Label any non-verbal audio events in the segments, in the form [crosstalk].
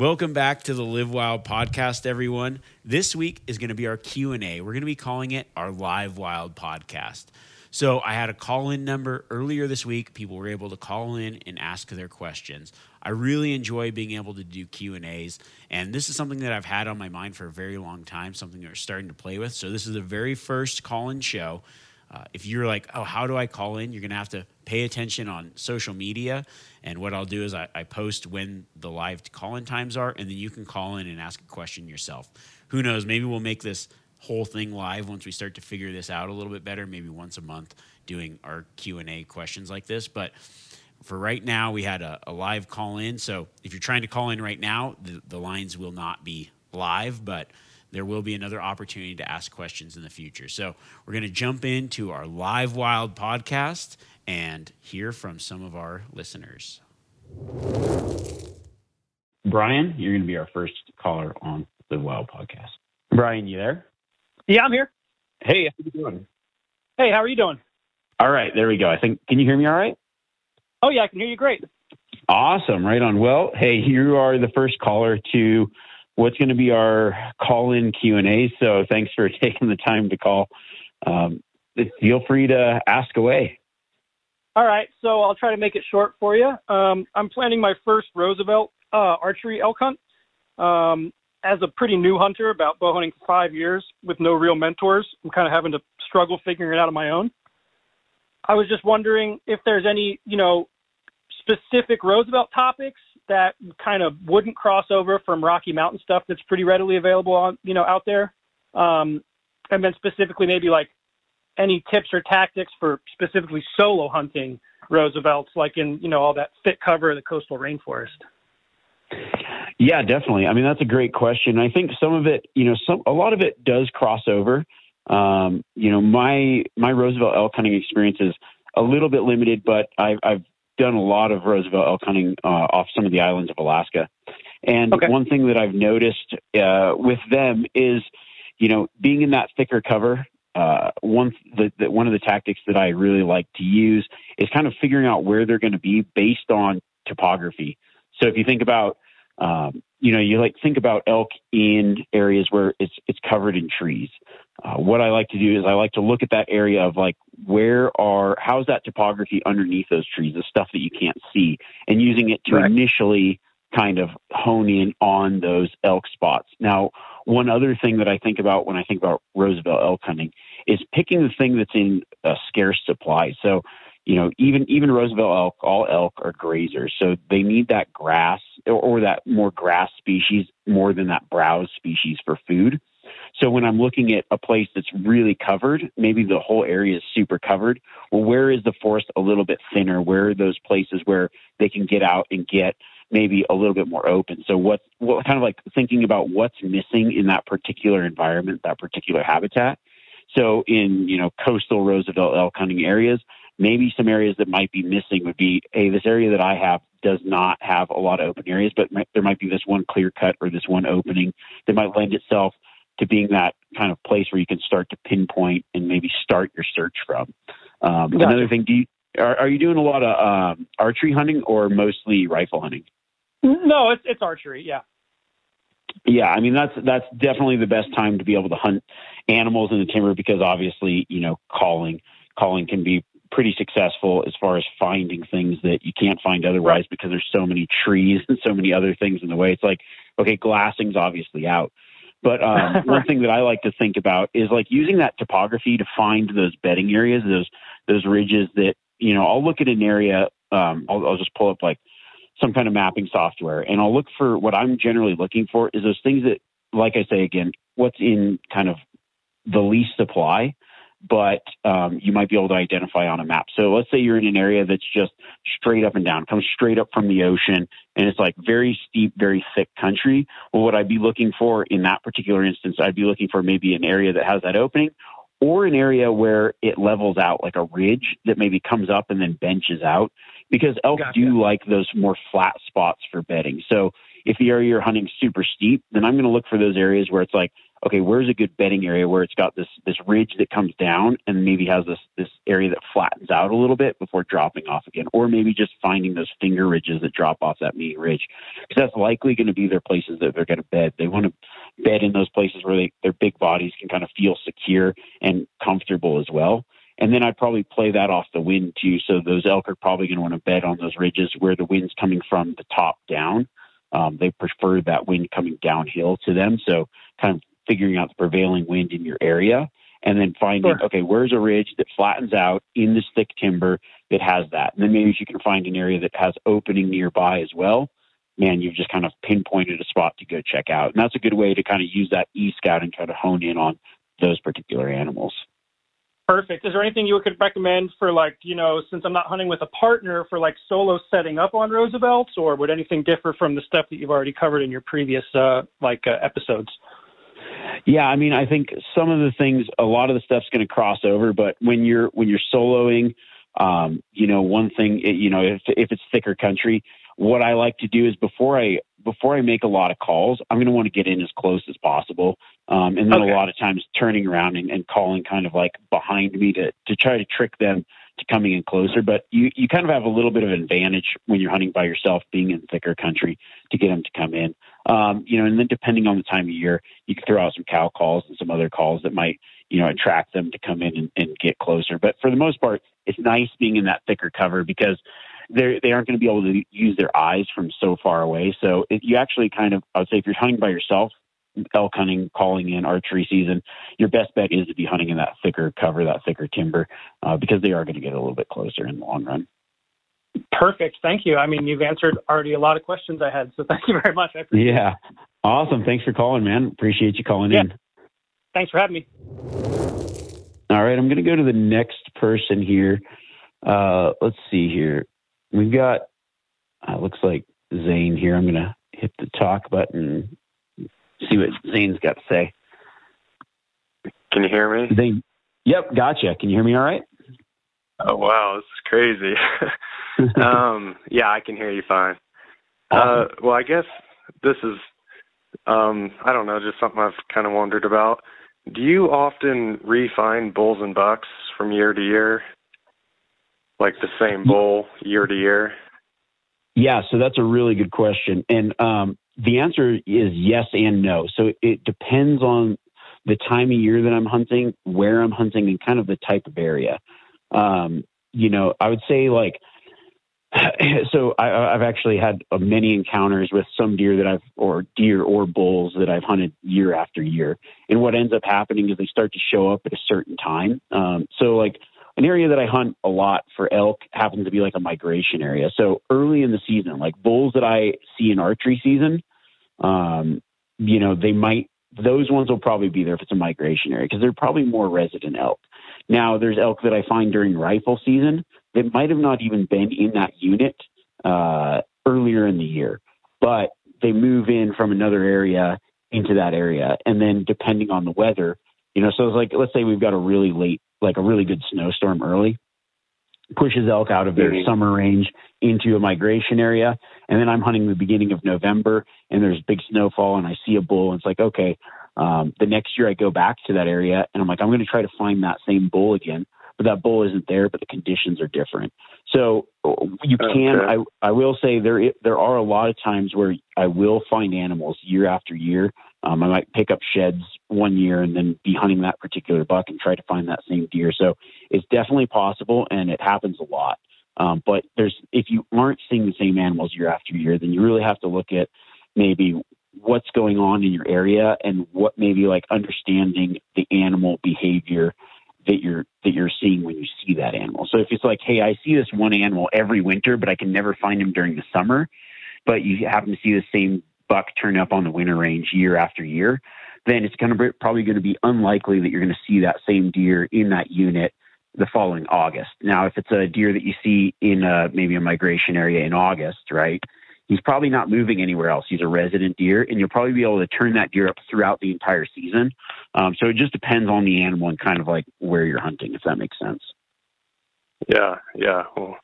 Welcome back to the Live Wild podcast, everyone. This week is going to be our Q&A. We're going to be calling it our Live Wild podcast. So I had a call-in number earlier this week. People were able to call in and ask their questions. I really enjoy being able to do Q&As, and this is something that I've had on my mind for a very long time, something that we're starting to play with. So this is the very first call-in show. Uh, if you're like, oh, how do I call in? You're going to have to pay attention on social media. And what I'll do is I, I post when the live call in times are, and then you can call in and ask a question yourself. Who knows? Maybe we'll make this whole thing live once we start to figure this out a little bit better. Maybe once a month doing our Q and A questions like this. But for right now, we had a, a, live call in. So if you're trying to call in right now, the, the lines will not be live, but there will be another opportunity to ask questions in the future. So we're going to jump into our live wild podcast and hear from some of our listeners. Brian, you're going to be our first caller on the Wild podcast. Brian, you there? Yeah, I'm here. Hey, how you doing? Hey, how are you doing? All right, there we go. I think. Can you hear me all right? Oh yeah, I can hear you great. Awesome, right on. Well, hey, you are the first caller to what's going to be our call-in Q and A. So thanks for [laughs] taking the time to call. Um, feel free to ask away. All right, so I'll try to make it short for you. Um, I'm planning my first Roosevelt uh, archery elk hunt. Um, as a pretty new hunter, about bow hunting for five years with no real mentors, I'm kind of having to struggle figuring it out on my own. I was just wondering if there's any, you know, specific Roosevelt topics that kind of wouldn't cross over from Rocky Mountain stuff that's pretty readily available on, you know, out there. Um, and then specifically maybe like any tips or tactics for specifically solo hunting Roosevelts, like in you know all that thick cover of the coastal rainforest? Yeah, definitely. I mean, that's a great question. I think some of it, you know, some a lot of it does cross over. Um, you know, my my Roosevelt elk hunting experience is a little bit limited, but I've, I've done a lot of Roosevelt elk hunting uh, off some of the islands of Alaska. And okay. one thing that I've noticed uh, with them is, you know, being in that thicker cover, uh, one the, the, one of the tactics that I really like to use is kind of figuring out where they're going to be based on topography. So if you think about, um, you know, you like think about elk in areas where it's it's covered in trees. Uh, what I like to do is I like to look at that area of like where are how's that topography underneath those trees, the stuff that you can't see, and using it to right. initially kind of hone in on those elk spots. Now, one other thing that I think about when I think about Roosevelt elk hunting is picking the thing that's in a scarce supply. So, you know, even even Roosevelt elk, all elk are grazers, so they need that grass or, or that more grass species more than that browse species for food. So when I'm looking at a place that's really covered, maybe the whole area is super covered. Well, where is the forest a little bit thinner? Where are those places where they can get out and get maybe a little bit more open. So what what kind of like thinking about what's missing in that particular environment, that particular habitat. So in, you know, coastal Roosevelt elk hunting areas, maybe some areas that might be missing would be, hey, this area that I have does not have a lot of open areas, but there might be this one clear cut or this one opening that might lend itself to being that kind of place where you can start to pinpoint and maybe start your search from. Um, gotcha. Another thing, do you, are, are you doing a lot of um, archery hunting or mostly rifle hunting? No, it's it's archery. Yeah. Yeah, I mean that's that's definitely the best time to be able to hunt animals in the timber because obviously you know calling calling can be pretty successful as far as finding things that you can't find otherwise because there's so many trees and so many other things in the way. It's like okay, glassing's obviously out. But um, [laughs] one thing that I like to think about is like using that topography to find those bedding areas, those those ridges that you know. I'll look at an area. Um, I'll, I'll just pull up like some kind of mapping software, and I'll look for what I'm generally looking for is those things that, like I say again, what's in kind of the least supply but um, you might be able to identify on a map. So let's say you're in an area that's just straight up and down, comes straight up from the ocean, and it's like very steep, very thick country. Well, what I'd be looking for in that particular instance, I'd be looking for maybe an area that has that opening or an area where it levels out like a ridge that maybe comes up and then benches out because elk gotcha. do like those more flat spots for bedding. So if the area you're hunting super steep, then I'm going to look for those areas where it's like okay, where's a good bedding area where it's got this this ridge that comes down and maybe has this this area that flattens out a little bit before dropping off again, or maybe just finding those finger ridges that drop off that main ridge, because that's likely going to be their places that they're going to bed. They want to bed in those places where they, their big bodies can kind of feel secure and comfortable as well. And then I'd probably play that off the wind too. So those elk are probably going to want to bed on those ridges where the wind's coming from the top down. Um, they prefer that wind coming downhill to them. So kind of figuring out the prevailing wind in your area and then finding sure. okay where's a ridge that flattens out in this thick timber that has that? And then maybe if you can find an area that has opening nearby as well. Man you've just kind of pinpointed a spot to go check out. And that's a good way to kind of use that e-scout and kind of hone in on those particular animals. Perfect. Is there anything you could recommend for like you know since i'm not hunting with a partner for like solo setting up on roosevelts or would anything differ from the stuff that you've already covered in your previous uh, like uh, episodes yeah, I mean, I think some of the things, a lot of the stuff's going to cross over, but when you're when you're soloing, um, you know, one thing, you know, if if it's thicker country, what I like to do is before I before I make a lot of calls, I'm going to want to get in as close as possible, um, and then okay. a lot of times turning around and, and calling kind of like behind me to to try to trick them to coming in closer. But you you kind of have a little bit of an advantage when you're hunting by yourself, being in thicker country, to get them to come in. Um, you know, and then depending on the time of year, you can throw out some cow calls and some other calls that might, you know, attract them to come in and, and get closer. But for the most part, it's nice being in that thicker cover because they they aren't going to be able to use their eyes from so far away. So it, you actually kind of, I would say, if you're hunting by yourself, elk hunting, calling in archery season, your best bet is to be hunting in that thicker cover, that thicker timber, uh, because they are going to get a little bit closer in the long run. Perfect. Thank you. I mean, you've answered already a lot of questions I had, so thank you very much. yeah. Awesome. Thanks for calling, man. Appreciate you calling yeah. in. Thanks for having me. All right. I'm going to go to the next person here. Uh, let's see here. We've got, uh, looks like Zane here. I'm going to hit the talk button, see what Zane's got to say. Can you hear me? Zane. Yep. Gotcha. Can you hear me all right? Oh, wow. This is crazy. [laughs] [laughs] um, yeah, I can hear you fine. Uh, well, I guess this is, um, I don't know, just something I've kind of wondered about. Do you often refine bulls and bucks from year to year? Like the same bull year to year? Yeah, so that's a really good question. And um, the answer is yes and no. So it depends on the time of year that I'm hunting, where I'm hunting, and kind of the type of area. Um, you know, I would say like [laughs] so I, have actually had uh, many encounters with some deer that I've, or deer or bulls that I've hunted year after year. And what ends up happening is they start to show up at a certain time. Um, so like an area that I hunt a lot for elk happens to be like a migration area. So early in the season, like bulls that I see in archery season, um, you know, they might, those ones will probably be there if it's a migration area because they're probably more resident elk. Now there's elk that I find during rifle season that might have not even been in that unit uh, earlier in the year, but they move in from another area into that area. And then depending on the weather, you know, so it's like, let's say we've got a really late, like a really good snowstorm early, pushes elk out of their mm-hmm. summer range into a migration area. And then I'm hunting the beginning of November and there's big snowfall and I see a bull and it's like, okay, um, the next year I go back to that area and I'm like, I'm going to try to find that same bull again but that bull isn't there, but the conditions are different. So you can. Okay. I I will say there there are a lot of times where I will find animals year after year. Um, I might pick up sheds one year and then be hunting that particular buck and try to find that same deer. So it's definitely possible, and it happens a lot. Um, but there's if you aren't seeing the same animals year after year, then you really have to look at maybe what's going on in your area and what maybe like understanding the animal behavior that you're that you're seeing when you see that animal. So if it's like, hey, I see this one animal every winter, but I can never find him during the summer, but you happen to see the same buck turn up on the winter range year after year, then it's to be probably going to be unlikely that you're going to see that same deer in that unit the following August. Now, if it's a deer that you see in a, maybe a migration area in August, right? He's probably not moving anywhere else. He's a resident deer, and you'll probably be able to turn that deer up throughout the entire season. Um, so it just depends on the animal and kind of like where you're hunting, if that makes sense. Yeah, yeah. Well,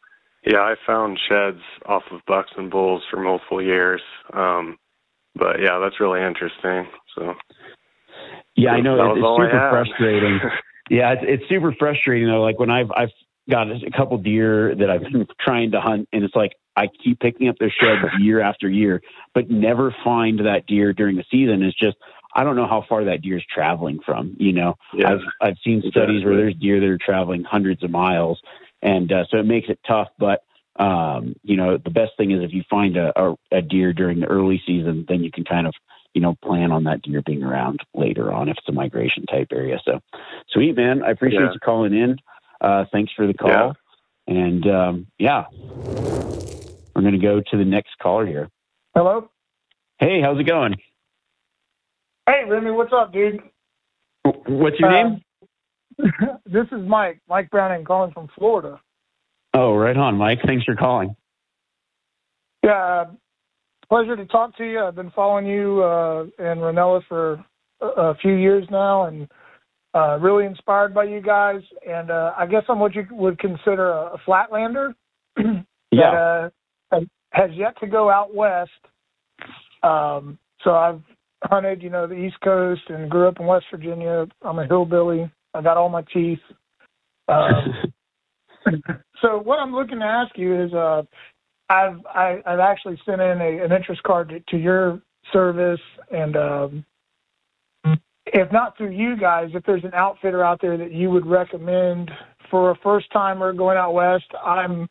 yeah, I found sheds off of bucks and bulls for multiple years. Um, but yeah, that's really interesting. So. Yeah, I know it's, it's super frustrating. [laughs] yeah, it's, it's super frustrating though. Like when I've I've got a couple deer that I've been trying to hunt, and it's like I keep picking up their sheds [laughs] year after year, but never find that deer during the season. It's just I don't know how far that deer is traveling from. You know, yeah. I've I've seen studies where there's deer that are traveling hundreds of miles, and uh, so it makes it tough. But um, you know, the best thing is if you find a, a, a deer during the early season, then you can kind of you know plan on that deer being around later on if it's a migration type area. So, sweet man, I appreciate yeah. you calling in. Uh, thanks for the call, yeah. and um, yeah. We're going to go to the next caller here. Hello. Hey, how's it going? Hey, Remi, what's up, dude? What's your uh, name? [laughs] this is Mike, Mike Browning, calling from Florida. Oh, right on, Mike. Thanks for calling. Yeah, pleasure to talk to you. I've been following you uh, and Rinella for a, a, few years now, and uh, really inspired by you guys. And uh, I guess I'm what you would consider a, a flatlander. [clears throat] yeah. Uh, has yet to go out west. Um, so I've hunted, you know, the East Coast and grew up in West Virginia. I'm a hillbilly. I got all my teeth. Um, [laughs] so what I'm looking to ask you is, uh, I've I, I've actually sent in a, an interest card to, to your service, and um, if not through you guys, if there's an outfitter out there that you would recommend for a first timer going out west, I'm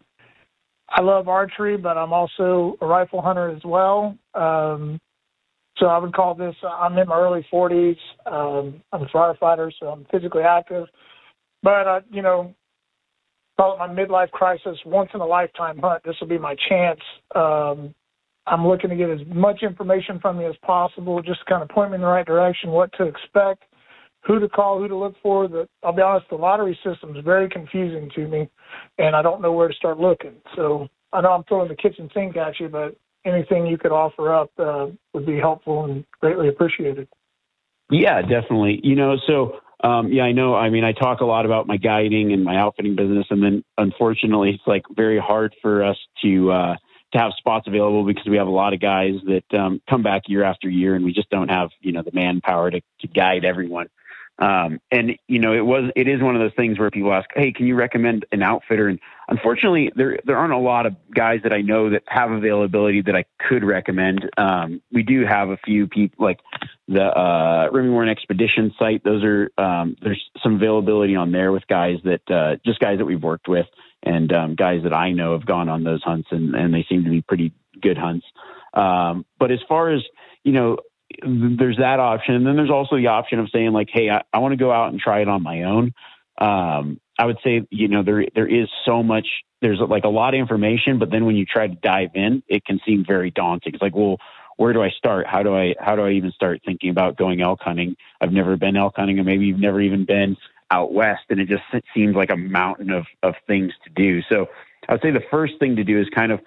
I love archery, but I'm also a rifle hunter as well. Um, so I would call this. I'm in my early 40s. Um, I'm a firefighter, so I'm physically active. But I, you know, call it my midlife crisis, once in a lifetime hunt. This will be my chance. Um, I'm looking to get as much information from you as possible, just kind of point me in the right direction, what to expect who to call, who to look for. The I'll be honest, the lottery system is very confusing to me, and I don't know where to start looking. So I know I'm throwing the kitchen sink at you, but anything you could offer up uh, would be helpful and greatly appreciated. Yeah, definitely. You know, so um, yeah, I know. I mean, I talk a lot about my guiding and my outfitting business, and then unfortunately, it's like very hard for us to uh, to have spots available because we have a lot of guys that um, come back year after year, and we just don't have you know the manpower to, to guide everyone. Um, and you know, it was it is one of those things where people ask, "Hey, can you recommend an outfitter?" And unfortunately, there there aren't a lot of guys that I know that have availability that I could recommend. Um, we do have a few people like the uh, Remi Warren Expedition site. Those are um, there's some availability on there with guys that uh, just guys that we've worked with and um, guys that I know have gone on those hunts, and and they seem to be pretty good hunts. Um, but as far as you know, there's that option. And then there's also the option of saying like, Hey, I, I want to go out and try it on my own. Um, I would say, you know, there, there is so much, there's like a lot of information, but then when you try to dive in, it can seem very daunting. It's like, well, where do I start? How do I, how do I even start thinking about going elk hunting? I've never been elk hunting and maybe you've never even been out West and it just seems like a mountain of, of things to do. So I would say the first thing to do is kind of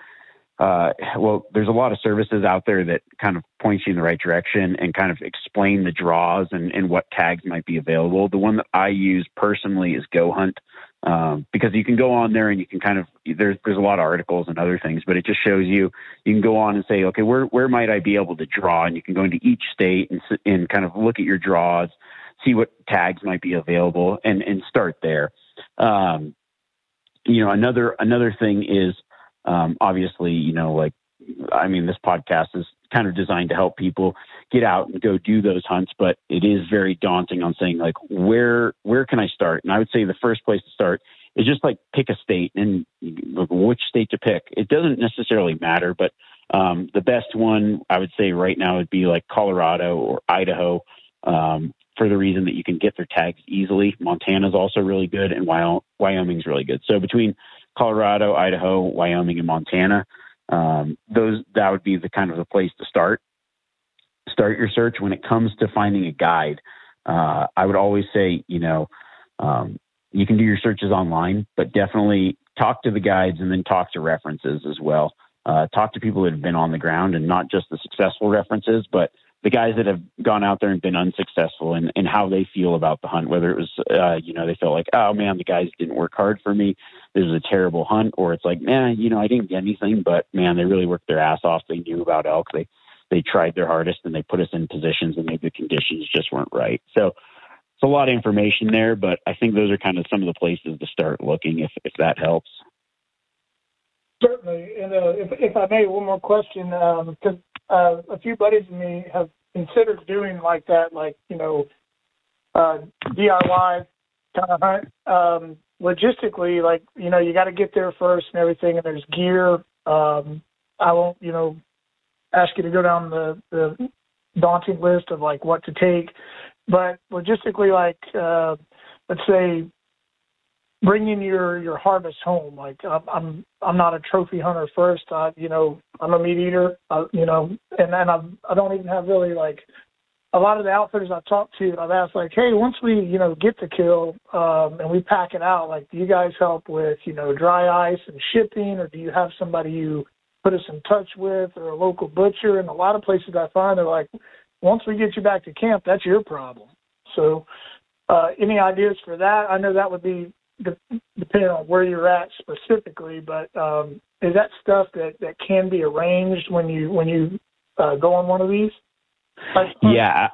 uh, well, there's a lot of services out there that kind of point you in the right direction and kind of explain the draws and, and what tags might be available. The one that I use personally is Go Hunt um, because you can go on there and you can kind of there's there's a lot of articles and other things, but it just shows you you can go on and say, okay, where where might I be able to draw? And you can go into each state and and kind of look at your draws, see what tags might be available, and and start there. um, you know, another another thing is um, obviously, you know, like I mean, this podcast is kind of designed to help people get out and go do those hunts, but it is very daunting on saying like where where can I start? And I would say the first place to start is just like pick a state and which state to pick. It doesn't necessarily matter, but um, the best one I would say right now would be like Colorado or Idaho. Um, for the reason that you can get their tags easily. Montana's also really good, and Wyoming's really good. So between Colorado, Idaho, Wyoming, and Montana, um, those that would be the kind of the place to start. Start your search when it comes to finding a guide. Uh, I would always say, you know, um, you can do your searches online, but definitely talk to the guides and then talk to references as well. Uh, talk to people that have been on the ground and not just the successful references, but the guys that have gone out there and been unsuccessful and, and how they feel about the hunt, whether it was, uh, you know, they felt like, oh man, the guys didn't work hard for me. This was a terrible hunt. Or it's like, man, you know, I didn't get anything, but man, they really worked their ass off. They knew about elk. They, they tried their hardest and they put us in positions and maybe the conditions just weren't right. So it's a lot of information there, but I think those are kind of some of the places to start looking if, if that helps. Certainly. And uh, if, if I may, one more question, because um, uh, a few buddies of me have considered doing like that, like you know, uh, DIY kind of hunt. Um, logistically, like you know, you got to get there first and everything, and there's gear. Um, I won't, you know, ask you to go down the the daunting list of like what to take, but logistically, like uh, let's say bringing your your harvest home. Like I'm I'm, I'm not a trophy hunter first. I you know I'm a meat eater. I, you know, and then I I don't even have really like a lot of the outfitters I've talked to. I've asked like, hey, once we you know get the kill um, and we pack it out, like, do you guys help with you know dry ice and shipping, or do you have somebody you put us in touch with, or a local butcher? And a lot of places I find they're like, once we get you back to camp, that's your problem. So. Uh, any ideas for that? I know that would be depending on where you're at specifically, but um, is that stuff that, that can be arranged when you when you uh, go on one of these? Yeah,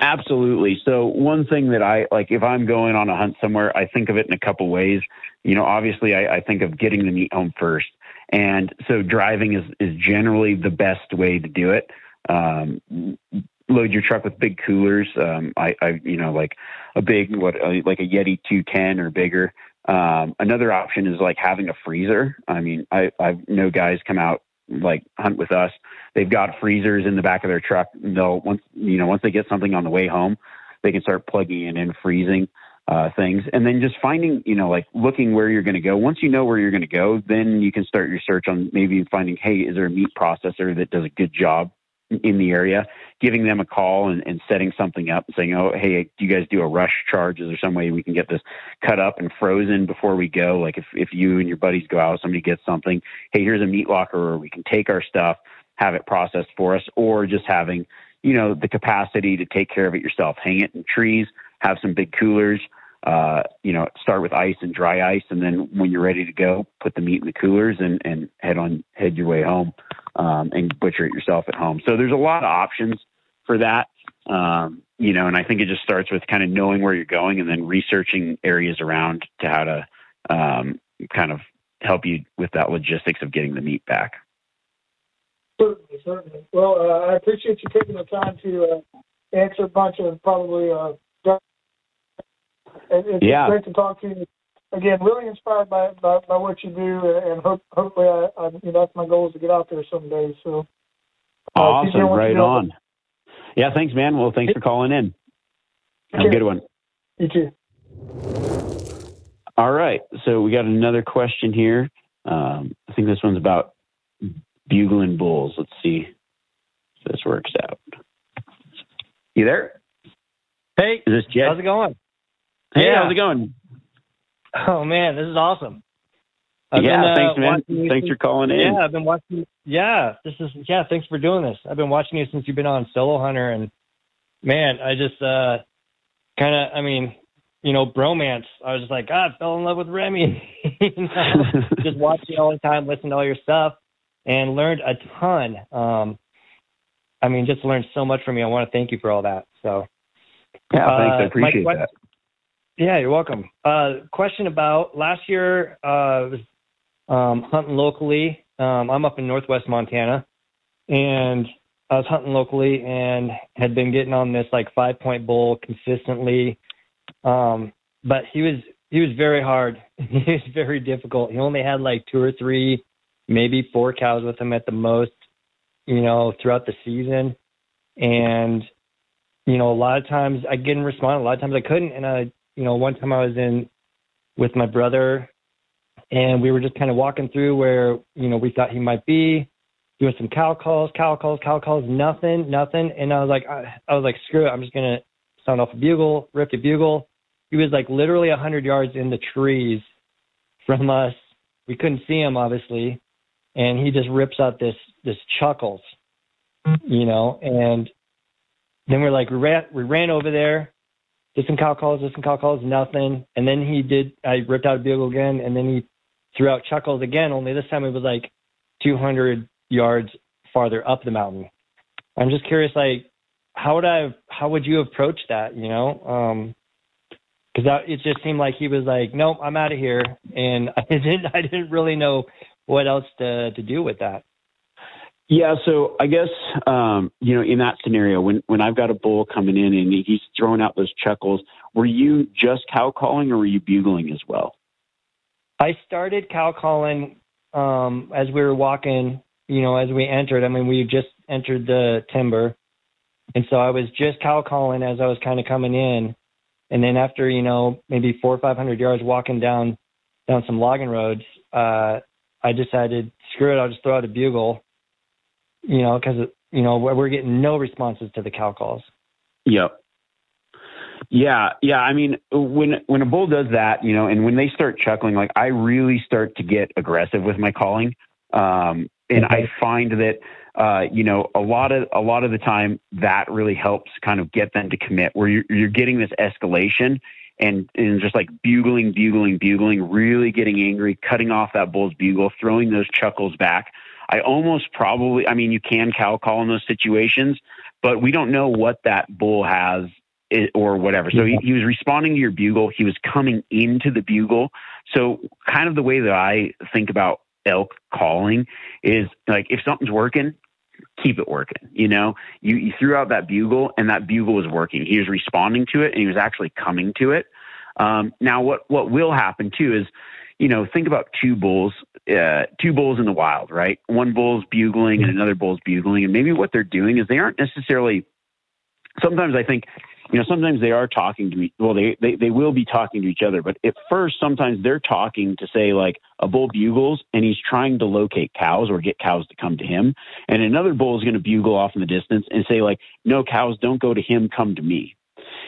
absolutely. So one thing that I like, if I'm going on a hunt somewhere, I think of it in a couple ways. You know, obviously, I, I think of getting the meat home first, and so driving is is generally the best way to do it. Um, load your truck with big coolers. Um, I, I, you know, like a big, what, uh, like a Yeti 210 or bigger. Um, another option is like having a freezer. I mean, I, I know guys come out like hunt with us. They've got freezers in the back of their truck. They'll once, you know, once they get something on the way home, they can start plugging in, freezing uh, things, and then just finding, you know, like looking where you're going to go. Once you know where you're going to go, then you can start your search on maybe finding, hey, is there a meat processor that does a good job in the area, giving them a call and, and setting something up and saying, oh, hey, do you guys do a rush charge? Is there some way we can get this cut up and frozen before we go? Like if, if you and your buddies go out, somebody gets something, hey, here's a meat locker where we can take our stuff, have it processed for us, or just having, you know, the capacity to take care of it yourself. Hang it in trees, have some big coolers, uh, you know, start with ice and dry ice, and then when you're ready to go, put the meat in the coolers and, and head on head your way home um, and butcher it yourself at home. So there's a lot of options for that. Um, you know, and I think it just starts with kind of knowing where you're going and then researching areas around to how to um, kind of help you with that logistics of getting the meat back. Certainly, certainly. Well, uh, I appreciate you taking the time to uh, answer a bunch of probably. Uh, it's yeah. great to talk to you again, really inspired by by, by what you do, and hope, hopefully, I, I, you know, that's my goal is to get out there someday. So, uh, awesome, right on. Yeah, thanks, man. Well, thanks for calling in. Have a good one. You too. All right, so we got another question here. Um, I think this one's about bugling bulls. Let's see if this works out. You there? Hey, is this Jed? How's it going? Hey, yeah. how's it going? Oh man, this is awesome. I've yeah, been, uh, thanks, man. Thanks for calling in. Yeah, I've been watching. Yeah, this is yeah. Thanks for doing this. I've been watching you since you've been on Solo Hunter, and man, I just uh kind of, I mean, you know, bromance. I was just like, God, I fell in love with Remi. [laughs] you know, just [laughs] watching all the time, listening to all your stuff, and learned a ton. Um, I mean, just learned so much from you. I want to thank you for all that. So, yeah, thanks. I uh, appreciate that Yeah, you're welcome. Uh, question about last year, uh, was um, hunting locally. Um, I'm up in northwest Montana, and I was hunting locally and had been getting on this like five point bull consistently. Um, but he was he was very hard. [laughs] he was very difficult. He only had like two or three, maybe four cows with him at the most, you know, throughout the season. And you know, a lot of times I didn't respond. A lot of times I couldn't. And I, you know, one time I was in with my brother, and we were just kind of walking through where you know we thought he might be doing some cow calls, cow calls, cow calls, nothing, nothing. And I was like, I, I was like, screw it, I'm just gonna sound off a bugle, rip the bugle. He was like literally a hundred yards in the trees from us. We couldn't see him obviously, and he just rips out this this chuckles, you know. And then we're like, we ran we ran over there, did some cow calls, did some cow calls, nothing. And then he did. I ripped out a bugle again, and then he threw out chuckles again. Only this time it was like 200 yards farther up the mountain. I'm just curious, like, how would I, how would you approach that? You know, um, because it just seemed like he was like, nope, I'm out of here, and [laughs] I didn't, I didn't really know what else to to do with that. Yeah, so I guess um, you know in that scenario, when when I've got a bull coming in and he's throwing out those chuckles, were you just cow calling or were you bugling as well? I started cow calling um, as we were walking you know, as we entered, I mean, we just entered the timber. And so I was just cow calling as I was kind of coming in. And then after, you know, maybe four or 500 yards walking down, down some logging roads, uh, I decided, screw it, I'll just throw out a bugle, you know, because, you know, we're getting no responses to the cow calls. Yep. Yeah, yeah. I mean, when when a bull does that, you know, and when they start chuckling, like I really start to get aggressive with my calling. Um, and I find that uh, you know a lot of a lot of the time that really helps kind of get them to commit where you're, you're getting this escalation and and just like bugling, bugling, bugling, really getting angry, cutting off that bull's bugle, throwing those chuckles back. I almost probably, I mean, you can cow call in those situations, but we don't know what that bull has or whatever. So he, he was responding to your bugle. He was coming into the bugle. So kind of the way that I think about elk calling is like if something's working, keep it working. You know, you, you threw out that bugle and that bugle was working. He was responding to it and he was actually coming to it. Um, now, what what will happen too is, you know, think about two bulls, uh, two bulls in the wild, right? One bull's bugling and another bull's bugling, and maybe what they're doing is they aren't necessarily. Sometimes I think you know, sometimes they are talking to me. Well, they, they, they will be talking to each other, but at first, sometimes they're talking to say like a bull bugles and he's trying to locate cows or get cows to come to him. And another bull is going to bugle off in the distance and say like, no cows, don't go to him, come to me.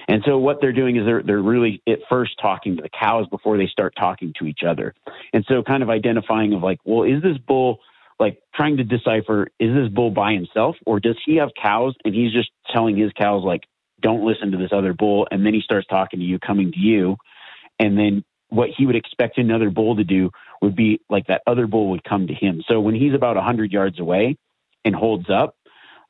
And so what they're doing is they're they're really at first talking to the cows before they start talking to each other. And so kind of identifying of like, well, is this bull like trying to decipher is this bull by himself or does he have cows and he's just telling his cows like don't listen to this other bull. And then he starts talking to you, coming to you. And then what he would expect another bull to do would be like that other bull would come to him. So when he's about 100 yards away and holds up,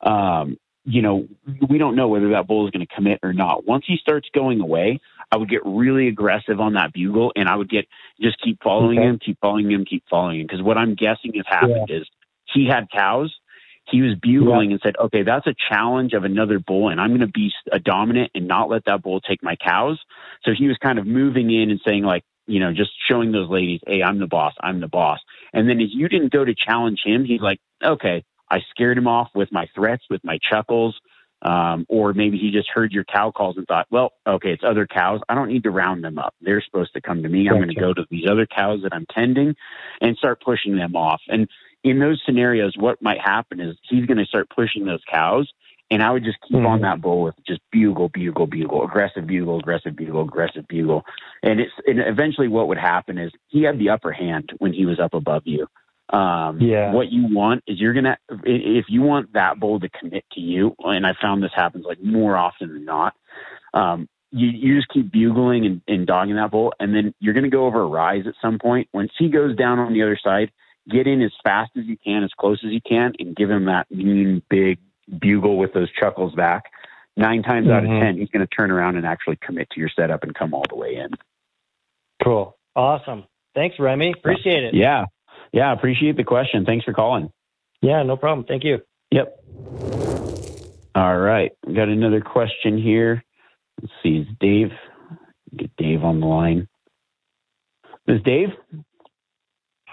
um, you know, we don't know whether that bull is going to commit or not. Once he starts going away, I would get really aggressive on that bugle and I would get just keep following okay. him, keep following him, keep following him. Because what I'm guessing has happened yeah. is he had cows he was bugling yeah. and said, okay, that's a challenge of another bull, and I'm going to be a dominant and not let that bull take my cows. So he was kind of moving in and saying, like, you know, just showing those ladies, hey, I'm the boss, I'm the boss. And then if you didn't go to challenge him, he's like, okay, I scared him off with my threats, with my chuckles. Um, or maybe he just heard your cow calls and thought, well, okay, it's other cows. I don't need to round them up. They're supposed to come to me. I'm going to go to these other cows that I'm tending and start pushing them off. And in those scenarios, what might happen is he's going to start pushing those cows. And I would just keep mm-hmm. on that bull with just bugle, bugle, bugle, aggressive bugle, aggressive bugle, aggressive bugle. And it's and eventually what would happen is he had the upper hand when he was up above you. Um, yeah. What you want is you're gonna if you want that bull to commit to you, and I found this happens like more often than not. Um, you, you just keep bugling and, and dogging that bull, and then you're going to go over a rise at some point. Once he goes down on the other side, get in as fast as you can, as close as you can, and give him that mean big bugle with those chuckles back nine times out of Mhm. ten, he's going to turn around and actually commit to your setup and come all the way in. Cool. Awesome. Thanks, Remi. Appreciate it. Yeah, yeah, appreciate the question. Thanks for calling. Yeah, no problem. Thank you. Yep. All right, we got another question here. Let's see, is Dave? Get Dave on the line. Is Dave?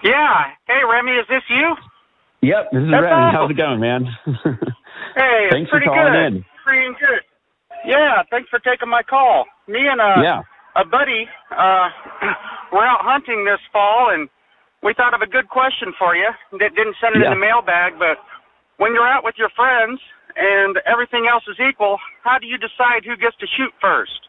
Yeah. Hey, Remi, is this you? Yep, this is That's Ren. awesome. How's it going, man? [laughs] Hey, Thanks it's for pretty calling good. in. Pretty good. Yeah, thanks for taking my call. Me and uh, yeah. a buddy, uh, [clears throat] we're out hunting this fall, and we thought of a good question for you. That didn't send it Yeah. in the mailbag, but when you're out with your friends and everything else is equal, how do you decide who gets to shoot first?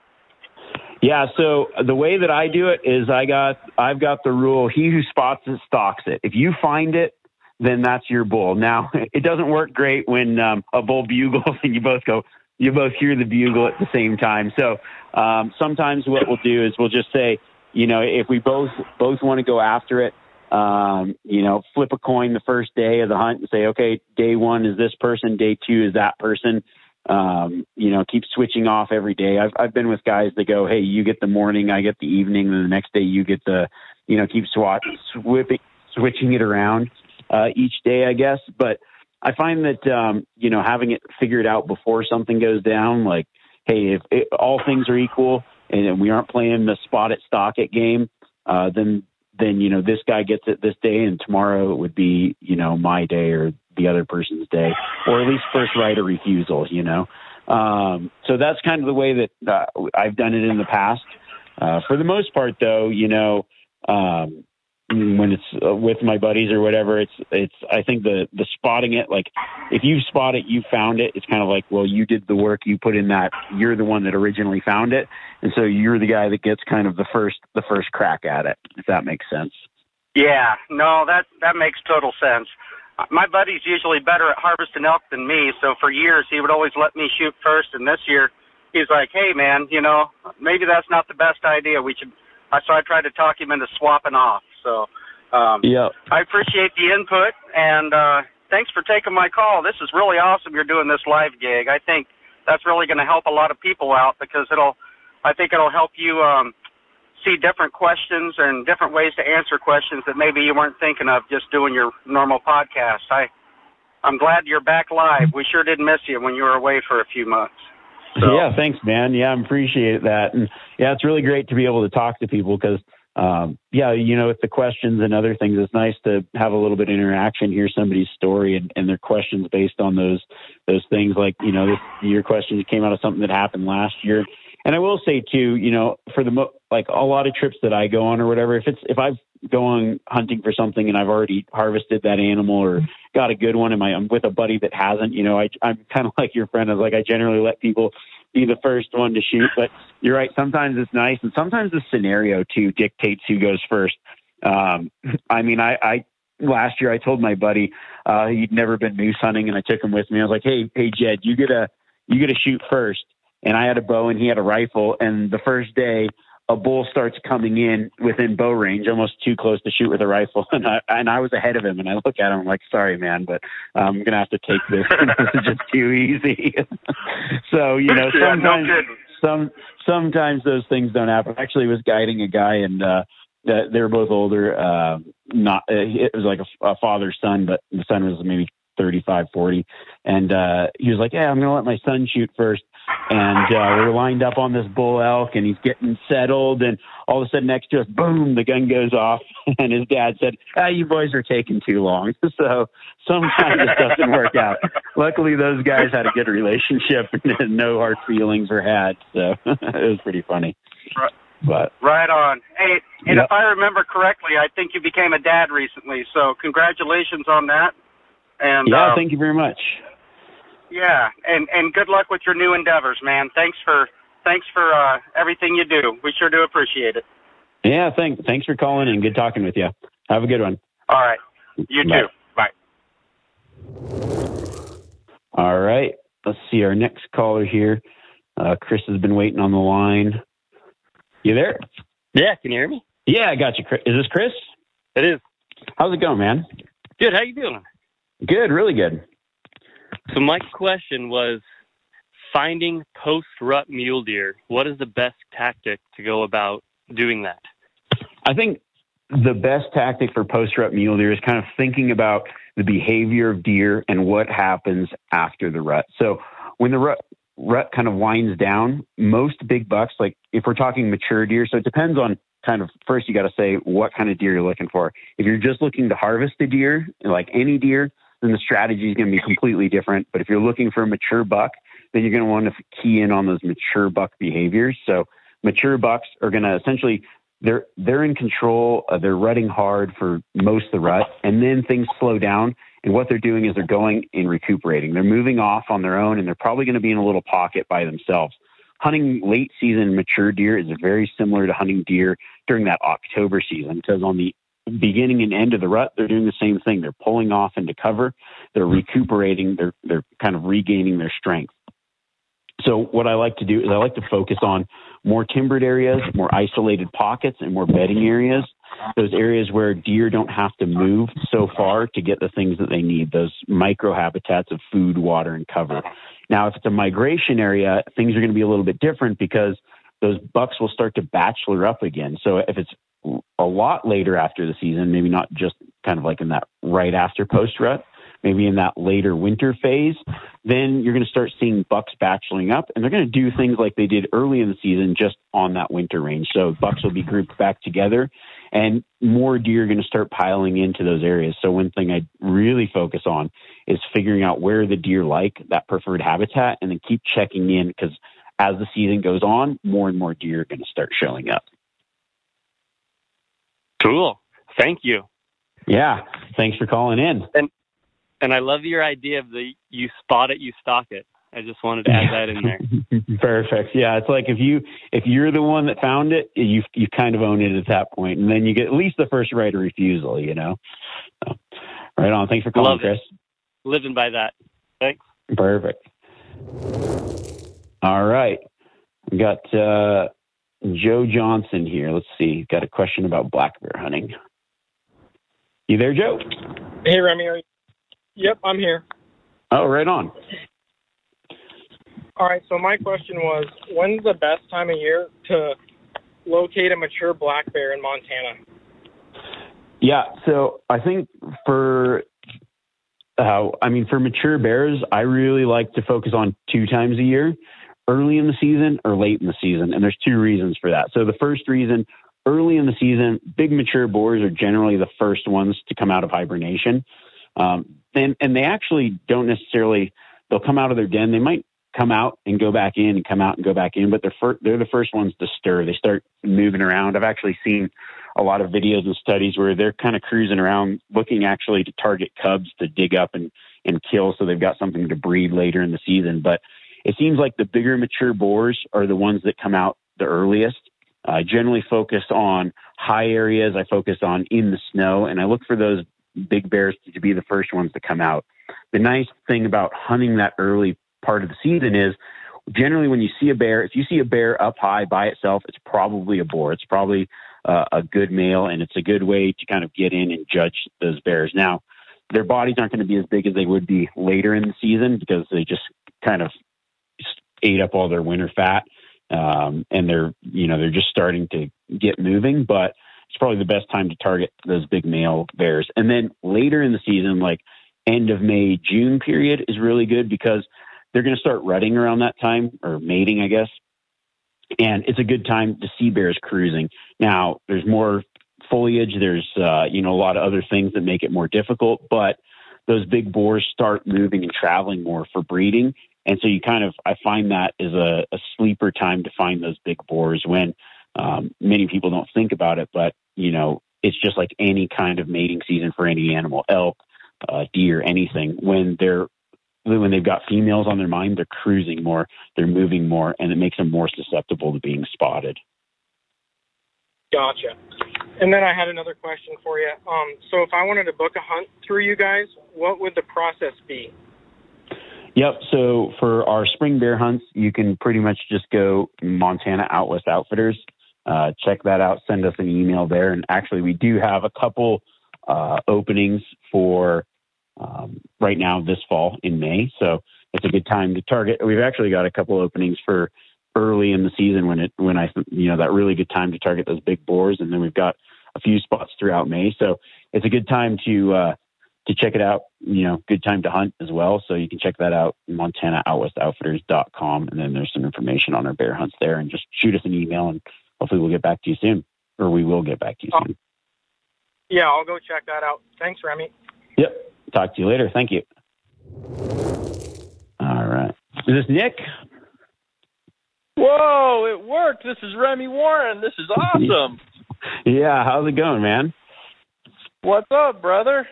Yeah, so the way that I do it is I got I've got the rule he who spots it stalks it. If you find it, then that's your bull. Now, [laughs] it doesn't work great when um, a bull bugles [laughs] and you both go you both hear the bugle at the same time. So, um, sometimes what we'll do is we'll just say, you know, if we both both want to go after it, um, you know, flip a coin the first day of the hunt and say, okay, day one is this person, day two is that person um, you know, keep switching off every day. I've I've been with guys that go, hey, you get the morning, I get the evening, and the next day you get the, you know, keep swat swipping, switching it around uh, each day, I guess. But I find that um, you know having it figured out before something goes down, like, hey, if it, all things are equal and we aren't playing the spot it stock it game, uh, then then you know this guy gets it this day, and tomorrow it would be you know my day or the other person's day, or at least first right of refusal. You know, um, so that's kind of the way that uh, I've done it in the past. Uh, for the most part, though, you know, um, when it's uh, with my buddies or whatever, it's it's. I think the the spotting it, like if you spot it, you found it. It's kind of like, well, you did the work, you put in that. You're the one that originally found it, and so you're the guy that gets kind of the first the first crack at it. If that makes sense. Yeah, no, that that makes total sense. My buddy's usually better at harvesting elk than me, so for years he would always let me shoot first. And this year, he's like, "Hey, man, you know, maybe that's not the best idea. We should." So I tried to talk him into swapping off. So um, Yeah. I appreciate the input, and uh, thanks for taking my call. This is really awesome. You're doing this live gig. I think that's really going to help a lot of people out because it'll. I think it'll help you. Um, see different questions and different ways to answer questions that maybe you weren't thinking of just doing your normal podcast. I I'm glad you're back live. We sure did miss you when you were away for a few months. So, Yeah, thanks, man. Yeah, I appreciate that. And yeah, it's really great to be able to talk to people because, um, yeah, you know, with the questions and other things, it's nice to have a little bit of interaction, hear somebody's story and, and their questions based on those those things. Like, you know, this, your question came out of something that happened last year. And I will say too, you know, for the mo- like a lot of trips that I go on or whatever, if it's if I've going hunting for something and I've already harvested that animal or got a good one and I'm with a buddy that hasn't, you know, I, I'm kind of like your friend. I was like, I generally let people be the first one to shoot, but you're right. Sometimes it's nice. And sometimes the scenario too dictates who goes first. Um, I mean, I, I, last year I told my buddy, uh, he'd never been moose hunting and I took him with me. I was like, Hey, Hey, Jed, you get a, you get to shoot first. And I had a bow and he had a rifle. And the first day, a bull starts coming in within bow range, almost too close to shoot with a rifle, [laughs] and I and I was ahead of him. And I look at him, I'm like, "Sorry, man, but I'm gonna have to take this. [laughs] this is just too easy." [laughs] so you know, yeah, no sometimes kidding. some sometimes those things don't happen. I actually was guiding a guy, and uh, that they were both older. Uh, not uh, it was like a, a father son, but the son was maybe 35, 40, and uh, he was like, "Yeah, I'm gonna let my son shoot first. And uh, we were lined up on this bull elk, and he's getting settled, and all of a sudden next to us, boom, the gun goes off, [laughs] and his dad said, "Ah, you boys are taking too long." [laughs] So sometimes it doesn't work out. Luckily, those guys had a good relationship, [laughs] and no hard feelings were had. So it was pretty funny. Right. But Right on. Hey, and Yep. if I remember correctly, I think you became a dad recently. So congratulations on that. And yeah, uh, thank you very much. Yeah, and and good luck with your new endeavors, man. Thanks for thanks for uh, everything you do. We sure do appreciate it. Yeah, thank, thanks for calling and good talking with you. Have a good one. All right, you Bye. too. Bye. All right. Let's see our next caller here. Uh, Chris has been waiting on the line. You there? Yeah, can you hear me? Yeah, I got you. Chris. Is this Chris? It is. How's it going, man? Good. How you doing? Good, really good. So my question was, finding post rut mule deer, what is the best tactic to go about doing that? I think the best tactic for post rut mule deer is kind of thinking about the behavior of deer and what happens after the rut. So when the rut rut kind of winds down, most big bucks, like if we're talking mature deer, so it depends on kind of first you got to say what kind of deer you're looking for. If you're just looking to harvest a deer, like any deer, then the strategy is going to be completely different. But if you're looking for a mature buck, then you're going to want to key in on those mature buck behaviors. So mature bucks are going to essentially they're they're in control. Uh, they're rutting hard for most of the rut, and then things slow down. And what they're doing is they're going and recuperating. They're moving off on their own, and they're probably going to be in a little pocket by themselves. Hunting late season mature deer is very similar to hunting deer during that October season because on the beginning and end of the rut, they're doing the same thing. They're pulling off into cover. They're mm-hmm. recuperating. They're they're kind of regaining their strength. So what I like to do is I like to focus on more timbered areas, more isolated pockets, and more bedding areas. Those areas where deer don't have to move so far to get the things that they need, those micro habitats of food, water, and cover. Now, if it's a migration area, things are going to be a little bit different because those bucks will start to bachelor up again. So if it's a lot later after the season, maybe not just kind of like in that right after post rut, maybe in that later winter phase, then you're going to start seeing bucks bacheloring up and they're going to do things like they did early in the season just on that winter range. So bucks will be grouped back together and more deer are going to start piling into those areas. So one thing I really focus on is figuring out where the deer like that preferred habitat and then keep checking in because as the season goes on, more and more deer are going to start showing up. Cool. Thank you. Yeah. Thanks for calling in. And and I love your idea of the you spot it, you stock it. I just wanted to add that in there. [laughs] Perfect. Yeah, it's like if you if you're the one that found it, you you kind of own it at that point, and then you get at least the first right of refusal. You know. So, right on. Thanks for calling, Love Chris. It. Living by that. Thanks. Perfect. All right, we got uh, Joe Johnson here. Let's see. Got a question about black bear hunting. You there, Joe? Hey, Remi. Are you Yep, I'm here. Oh, right on. All right, so my question was when's the best time of year to locate a mature black bear in Montana? Yeah, so I think for uh, I mean for mature bears, I really like to focus on two times a year, early in the season or late in the season, and there's two reasons for that. So the first reason, early in the season, big mature boars are generally the first ones to come out of hibernation. Um, and and they actually don't necessarily they'll come out of their den. They might come out and go back in and come out and go back in, but they're fir- they're the first ones to stir. They start moving around. I've actually seen a lot of videos and studies where they're kind of cruising around, looking actually to target cubs to dig up and and kill, so they've got something to breed later in the season. But it seems like the bigger mature boars are the ones that come out the earliest. I generally focus on high areas. I focus on in the snow, and I look for those big bears to be the first ones to come out. The nice thing about hunting that early part of the season is generally when you see a bear, if you see a bear up high by itself, it's probably a boar. It's probably uh, a good male, and it's a good way to kind of get in and judge those bears. Now, their bodies aren't going to be as big as they would be later in the season because they just kind of ate up all their winter fat, um, and they're you know they're just starting to get moving, but it's probably the best time to target those big male bears. And then later in the season, like end of May, June period is really good because they're going to start rutting around that time or mating, I guess. And it's a good time to see bears cruising. Now, there's more foliage. There's, uh, you know, a lot of other things that make it more difficult, but those big boars start moving and traveling more for breeding. And so you kind of, I find that is a, a sleeper time to find those big boars when um, many people don't think about it, but you know, it's just like any kind of mating season for any animal, elk, uh, deer, anything. When they're when they've got females on their mind, they're cruising more, they're moving more, and it makes them more susceptible to being spotted. Gotcha. And then I had another question for you. Um, so if I wanted to book a hunt through you guys, what would the process be? Yep. So for our spring bear hunts, you can pretty much just go Montana Out Outfitters uh, check that out. Send us an email there. And actually, we do have a couple uh, openings for um, right now this fall in May. So it's a good time to target. We've actually got a couple openings for early in the season when it when I you know that really good time to target those big boars, and then we've got a few spots throughout May. So it's a good time to uh, to check it out. You know, good time to hunt as well. So you can check that out, Montana MontanaOutWestOutfitters.com, and then there's some information on our bear hunts there. And just shoot us an email, and hopefully we'll get back to you soon, or we will get back to you oh. soon. Yeah, I'll go check that out. Thanks, Remi. Yep. Talk to you later. Thank you. All right. Is this Nick? Whoa, it worked. This is Remi Warren. This is [laughs] awesome. yeah, how's it going, man? What's up, brother?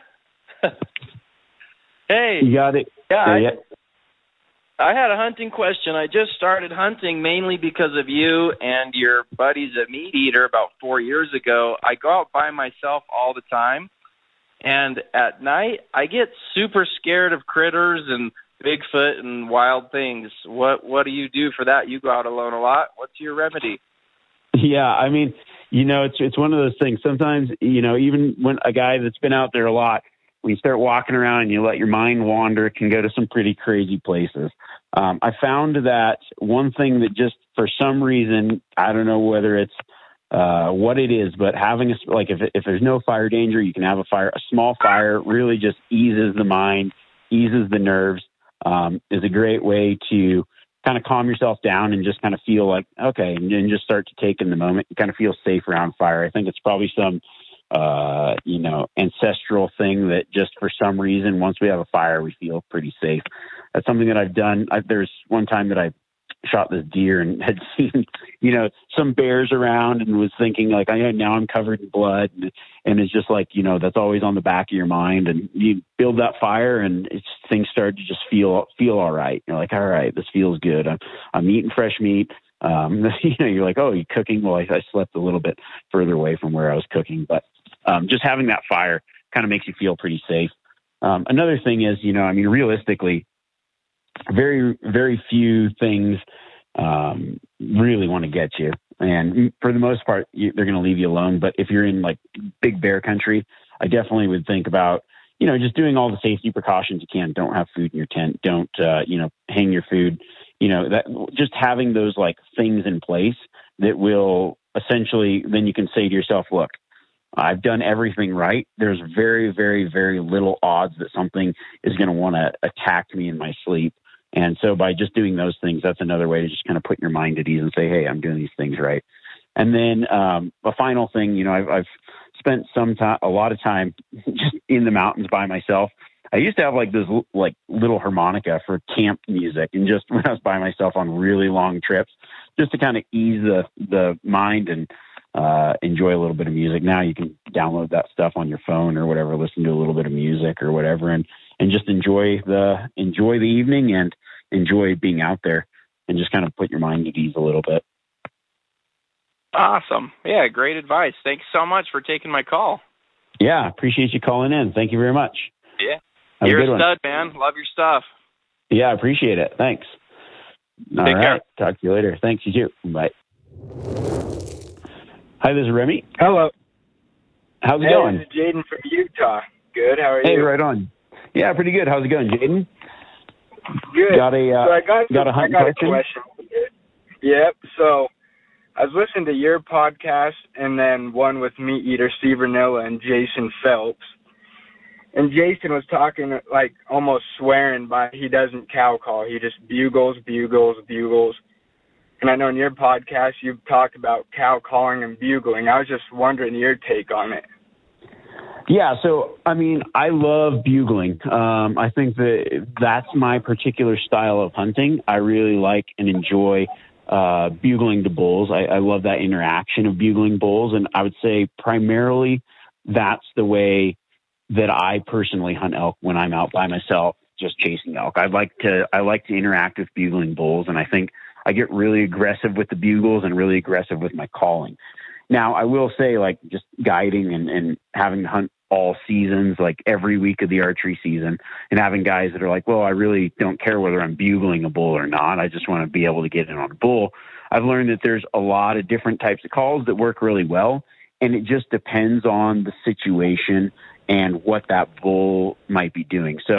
[laughs] hey. You got it. Yeah, yeah, I. I had a hunting question. I just started hunting mainly because of you and your buddies at MeatEater about four years ago. I go out by myself all the time, and at night I get super scared of critters and Bigfoot and wild things. What what do you do for that? You go out alone a lot. What's your remedy? Yeah, I mean, you know, it's it's one of those things. Sometimes, you know, even when a guy that's been out there a lot, when you start walking around and you let your mind wander, it can go to some pretty crazy places. Um, I found that one thing that just for some reason, I don't know whether it's uh, what it is, but having a like if if there's no fire danger, you can have a fire. A small fire really just eases the mind, eases the nerves. Um, is a great way to kind of calm yourself down and just kind of feel like okay, and, and just start to take in the moment. You kind of feel safe around fire. I think it's probably some uh, you know, ancestral thing that just for some reason, once we have a fire, we feel pretty safe. That's something that I've done. I, there's one time that I shot this deer and [laughs] had seen, you know, some bears around and was thinking like, I now I'm covered in blood. And, and it's just like, you know, that's always on the back of your mind and you build that fire and it's things start to just feel, feel all right. You're like, all right, this feels good. I'm, I'm eating fresh meat. Um, [laughs] you know, you're like, oh, you cooking? Well, I, I slept a little bit further away from where I was cooking, but um, just having that fire kind of makes you feel pretty safe. Um, another thing is, you know, I mean, realistically, very, very few things um, really want to get you. And for the most part, you, they're going to leave you alone. But if you're in like big bear country, I definitely would think about, you know, just doing all the safety precautions you can. Don't have food in your tent. Don't, uh, you know, hang your food. You know, that just having those like things in place that will essentially, then you can say to yourself, look, I've done everything right. There's very, very, very little odds that something is going to want to attack me in my sleep. And so by just doing those things, that's another way to just kind of put your mind at ease and say, hey, I'm doing these things right. And then um, a final thing, you know, I've, I've spent some time, a lot of time [laughs] just in the mountains by myself. I used to have like this like little harmonica for camp music, and just [laughs] when I was by myself on really long trips, just to kind of ease the the mind and uh, enjoy a little bit of music. Now you can download that stuff on your phone or whatever, listen to a little bit of music or whatever, and and just enjoy the enjoy the evening and enjoy being out there and just kind of put your mind at ease a little bit. Awesome. Yeah, great advice. Thanks so much for taking my call. Yeah, appreciate you calling in. Thank you very much. Yeah. Have You're a good a one. stud, man. Love your stuff. Yeah, I appreciate it. Thanks. All Take right. care. Talk to you later. Thanks, you too. Bye. Hi, this is Remi. Hello. How's it hey, going? This is Jaden from Utah. Good. How are Hey, you? Hey, right on. Yeah, pretty good. How's it going, Jaden? Good. Got a uh, so I got, got a I hunting got question? a question. Yep. So I was listening to your podcast and then one with MeatEater Steve Rinella and Jason Phelps. And Jason was talking like almost swearing by he doesn't cow call. He just bugles, bugles, bugles. And I know in your podcast you've talked about cow calling and bugling. I was just wondering your take on it. Yeah, so I mean, I love bugling. Um, I think that that's my particular style of hunting. I really like and enjoy uh, bugling to bulls. I, I love that interaction of bugling bulls, and I would say primarily that's the way that I personally hunt elk when I'm out by myself, just chasing elk. I like to I like to interact with bugling bulls, and I think I get really aggressive with the bugles and really aggressive with my calling. Now, I will say, like, just guiding and, and having to hunt all seasons, like every week of the archery season, and having guys that are like, well, I really don't care whether I'm bugling a bull or not. I just want to be able to get in on a bull. I've learned that there's a lot of different types of calls that work really well, and it just depends on the situation and what that bull might be doing. So,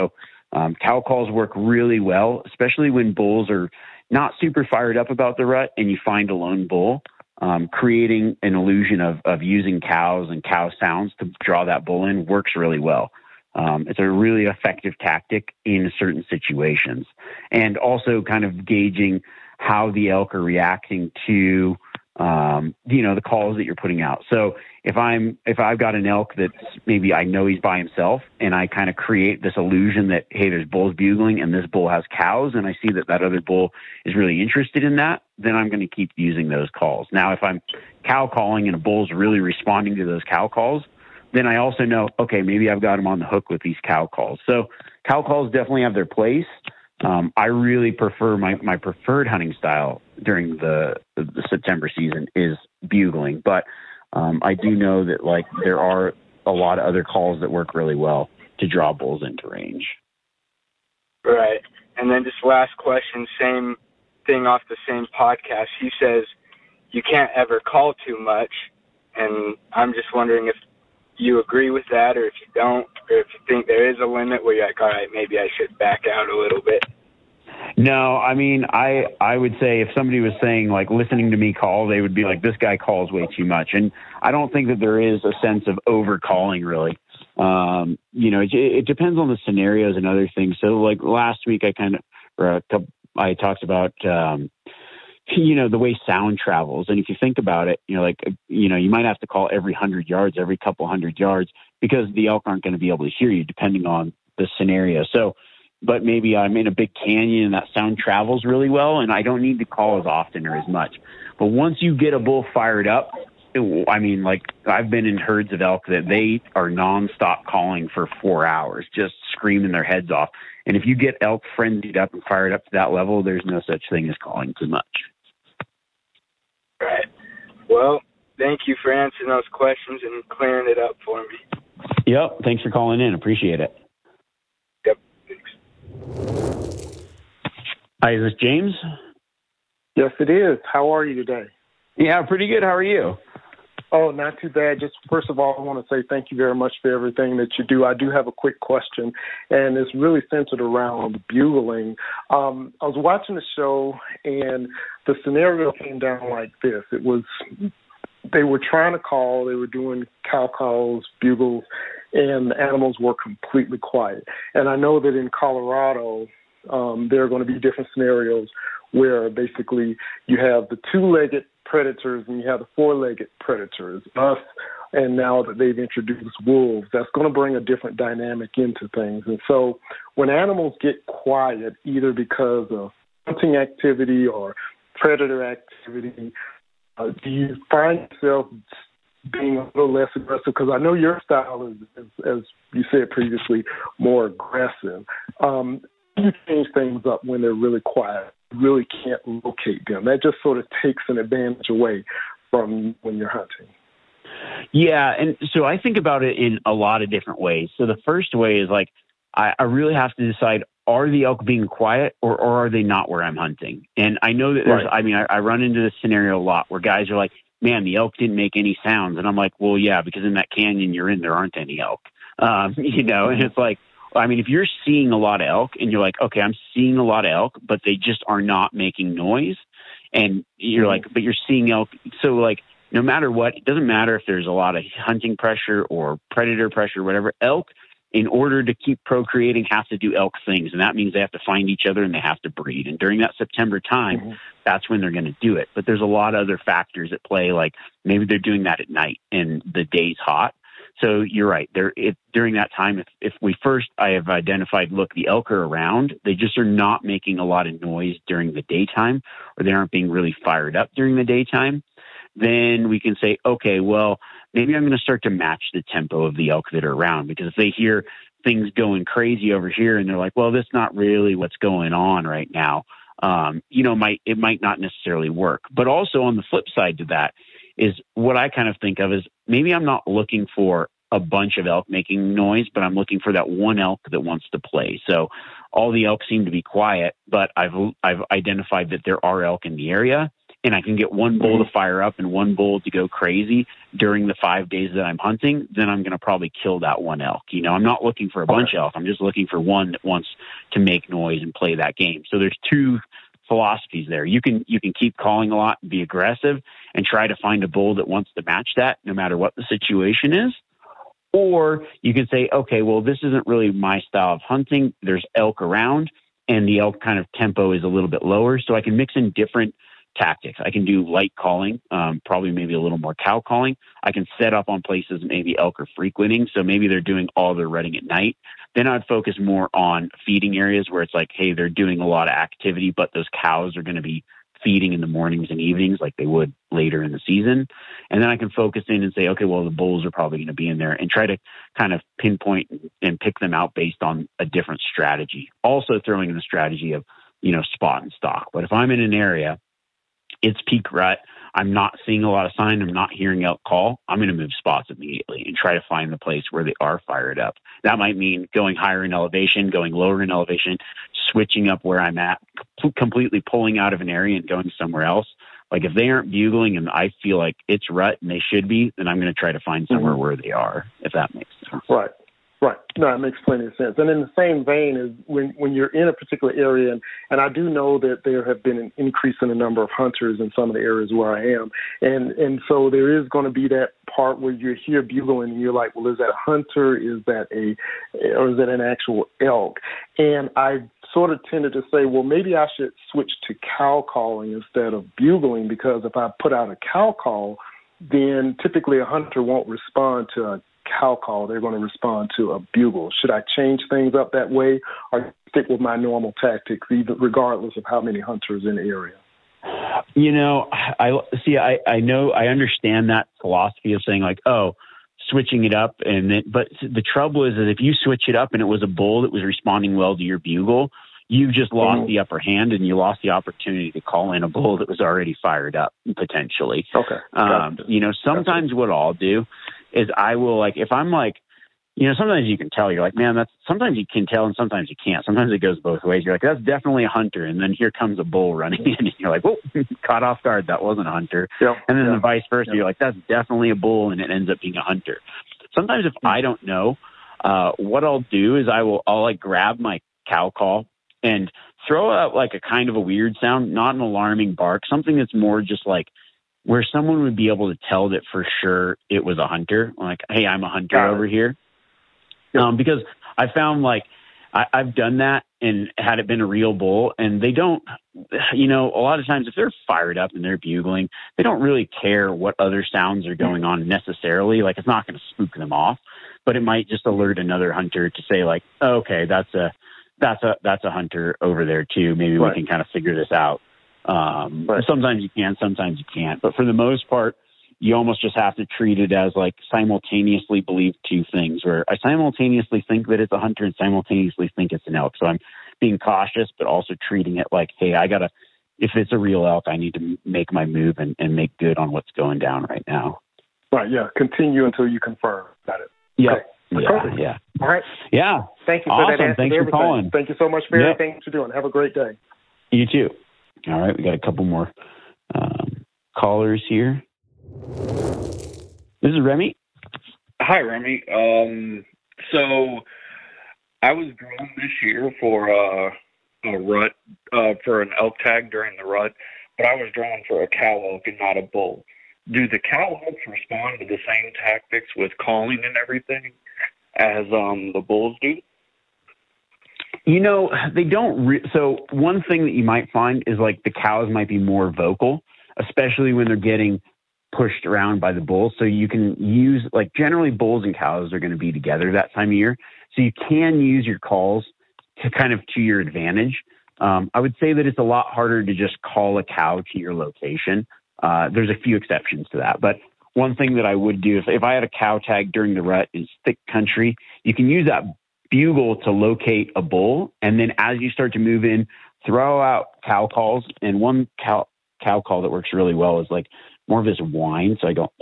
Um, cow calls work really well, especially when bulls are not super fired up about the rut and you find a lone bull. Um, creating an illusion of, of using cows and cow sounds to draw that bull in works really well. Um, it's a really effective tactic in certain situations. And also kind of gauging how the elk are reacting to um, you know the calls that you're putting out. So if I'm if I've got an elk that's maybe I know he's by himself, and I kind of create this illusion that hey, there's bulls bugling, and this bull has cows, and I see that that other bull is really interested in that, then I'm going to keep using those calls. Now, if I'm cow calling and a bull's really responding to those cow calls, then I also know okay, maybe I've got him on the hook with these cow calls. So cow calls definitely have their place. Um, I really prefer my, my preferred hunting style during the, the September season is bugling, but um, I do know that like there are a lot of other calls that work really well to draw bulls into range. Right, and then just last question, same thing off the same podcast. He says you can't ever call too much, and I'm just wondering if you agree with that, or if you don't, or if you think there is a limit where you're like, all right, maybe I should back out a little bit. No, I mean, I I would say if somebody was saying like listening to me call, they would be like, this guy calls way too much, and I don't think that there is a sense of over calling really. Um, you know, it, it depends on the scenarios and other things. So like last week, I kind of or a couple, I talked about. Um, you know the way sound travels and if you think about it you know like you know you might have to call every hundred yards every couple hundred yards because the elk aren't going to be able to hear you depending on the scenario so but maybe I'm in a big canyon and that sound travels really well and I don't need to call as often or as much. But once you get a bull fired up, it, I mean, like I've been in herds of elk that they are nonstop calling for four hours, just screaming their heads off. And if you get elk frenzied up and fired up to that level, there's no such thing as calling too much. Right. Well, thank you for answering those questions and clearing it up for me. Yep. Thanks for calling in. Appreciate it. Hi, is this James? Yes, it is. How are you today? Yeah, pretty good. How are you? Oh, not too bad. Just first of all, I want to say thank you very much for everything that you do. I do have a quick question, and it's really centered around bugling. Um, I was watching the show, and the scenario came down like this. It was they were trying to call, they were doing cow calls, bugles, and the animals were completely quiet. And I know that in Colorado, um, there are going to be different scenarios where basically you have the two-legged predators and you have the four-legged predators. Us, and now that they've introduced wolves, that's going to bring a different dynamic into things. And so when animals get quiet, either because of hunting activity or predator activity, uh, do you find yourself being a little less aggressive? Because I know your style is, is, as you said previously, more aggressive. Um, you change things up when they're really quiet. You really can't locate them. That just sort of takes an advantage away from when you're hunting. Yeah, and so I think about it in a lot of different ways. So the first way is like I, I really have to decide are the elk being quiet or, or are they not where I'm hunting? And I know that there's, right. I mean, I, I run into this scenario a lot where guys are like, man, the elk didn't make any sounds. And I'm like, well, yeah, because in that canyon you're in, there aren't any elk. Um, [laughs] you know, and it's like, I mean, if you're seeing a lot of elk and you're like, okay, I'm seeing a lot of elk, but they just are not making noise. And you're like, but you're seeing elk. So, like, no matter what, it doesn't matter if there's a lot of hunting pressure or predator pressure, or whatever. Elk, in order to keep procreating, have to do elk things. And that means they have to find each other and they have to breed. And during that September time, mm-hmm. that's when they're going to do it. But there's a lot of other factors at play, like maybe they're doing that at night and the day's hot so you're right. There, it, during that time, if, if we first I have identified, look, the elk are around. They just are not making a lot of noise during the daytime, or they aren't being really fired up during the daytime. Then we can say, okay, well, maybe I'm going to start to match the tempo of the elk that are around because if they hear things going crazy over here and they're like, well, that's not really what's going on right now. Um, you know, might it might not necessarily work. But also on the flip side to that is what I kind of think of is maybe I'm not looking for a bunch of elk making noise, but I'm looking for that one elk that wants to play. So all the elk seem to be quiet, but I've I've identified that there are elk in the area, and I can get one bull to mm-hmm. fire up and one bull to go crazy during the five days that I'm hunting, then I'm going to probably kill that one elk. You know, I'm not looking for a bunch of elk. I'm just looking for one that wants to make noise and play that game. So there's two philosophies there. You can you can keep calling a lot and be aggressive and try to find a bull that wants to match that no matter what the situation is. Or you can say, okay, well, this isn't really my style of hunting. There's elk around, and the elk kind of tempo is a little bit lower. So I can mix in different tactics. I can do light calling, um, probably maybe a little more cow calling. I can set up on places maybe elk are frequenting. So maybe they're doing all their rutting at night. Then I'd focus more on feeding areas where it's like, hey, they're doing a lot of activity, but those cows are going to be feeding in the mornings and evenings like they would later in the season. And then I can focus in and say, okay, well, the bulls are probably going to be in there and try to kind of pinpoint and pick them out based on a different strategy. Also throwing in the strategy of, you know, spot and stock. But if I'm in an area it's peak rut. I'm not seeing a lot of sign. I'm not hearing elk call. I'm going to move spots immediately and try to find the place where they are fired up. That might mean going higher in elevation, going lower in elevation, switching up where I'm at, completely pulling out of an area and going somewhere else. Like if they aren't bugling and I feel like it's rut and they should be, then I'm going to try to find somewhere mm-hmm. where they are, if that makes sense. Right. Right. No, it makes plenty of sense. And in the same vein is when when you're in a particular area, and, and I do know that there have been an increase in the number of hunters in some of the areas where I am, and and so there is going to be that part where you hear bugling and you're like, well, is that a hunter? Is that a, or is that an actual elk? And I sort of tended to say, well, maybe I should switch to cow calling instead of bugling because if I put out a cow call, then typically a hunter won't respond to a cow call, they're going to respond to a bugle. Should I change things up that way or stick with my normal tactics, even regardless of how many hunters in the area? You know, I see. I I know. I understand that philosophy of saying like, oh, switching it up, and then. But the trouble is that if you switch it up and it was a bull that was responding well to your bugle, you've just lost mm-hmm. the upper hand and you lost the opportunity to call in a bull that was already fired up potentially. Okay. Um, you know, sometimes gotcha. what I'll do is I will like if I'm like you know, sometimes you can tell you're like, man, that's sometimes you can tell and sometimes you can't. Sometimes it goes both ways. You're like, that's definitely a hunter. And then here comes a bull running [laughs] in and you're like, whoa, [laughs] caught off guard. That wasn't a hunter. Yep. And then yep. the vice versa. Yep. You're like, that's definitely a bull. And it ends up being a hunter. Sometimes if I don't know, uh, what I'll do is I will, I'll like grab my cow call and throw out like a kind of a weird sound, not an alarming bark, something that's more just like, where someone would be able to tell that for sure it was a hunter, like, hey, I'm a hunter over here. Um, because I found like I, I've done that and had it been a real bull, and they don't, you know, a lot of times if they're fired up and they're bugling, they don't really care what other sounds are going on necessarily. Like it's not going to spook them off, but it might just alert another hunter to say like, okay, that's a that's a that's a hunter over there too. Maybe right. we can kind of figure this out. Um, right. Sometimes you can, sometimes you can't. But for the most part, you almost just have to treat it as like simultaneously believe two things. Where I simultaneously think that it's a hunter and simultaneously think it's an elk. So I'm being cautious, but also treating it like, hey, I gotta. If it's a real elk, I need to make my move and, and make good on what's going down right now. Right. Yeah. Continue until you confirm. Got it. Yeah. Okay. Yeah, Perfect. yeah. All right. Yeah. Thank you for awesome. that answer. Thanks for calling. Thank you so much for yep. everything you're doing. Have a great day. You too. All right, we got a couple more um, callers here. This is Remi. Hi, Remi. Um, so I was drawn this year for uh, a rut uh, for an elk tag during the rut, but I was drawn for a cow elk and not a bull. Do the cow elks respond to the same tactics with calling and everything as um, the bulls do? You know, they don't. Re- so one thing that you might find is like the cows might be more vocal, especially when they're getting pushed around by the bulls. So you can use like generally bulls and cows are going to be together that time of year. So you can use your calls to kind of to your advantage. Um, I would say that it's a lot harder to just call a cow to your location. Uh, there's a few exceptions to that, but one thing that I would do if, if I had a cow tag during the rut is thick country, you can use that bugle to locate a bull. And then as you start to move in, throw out cow calls. And one cow, cow call that works really well is like more of this whine. So I go,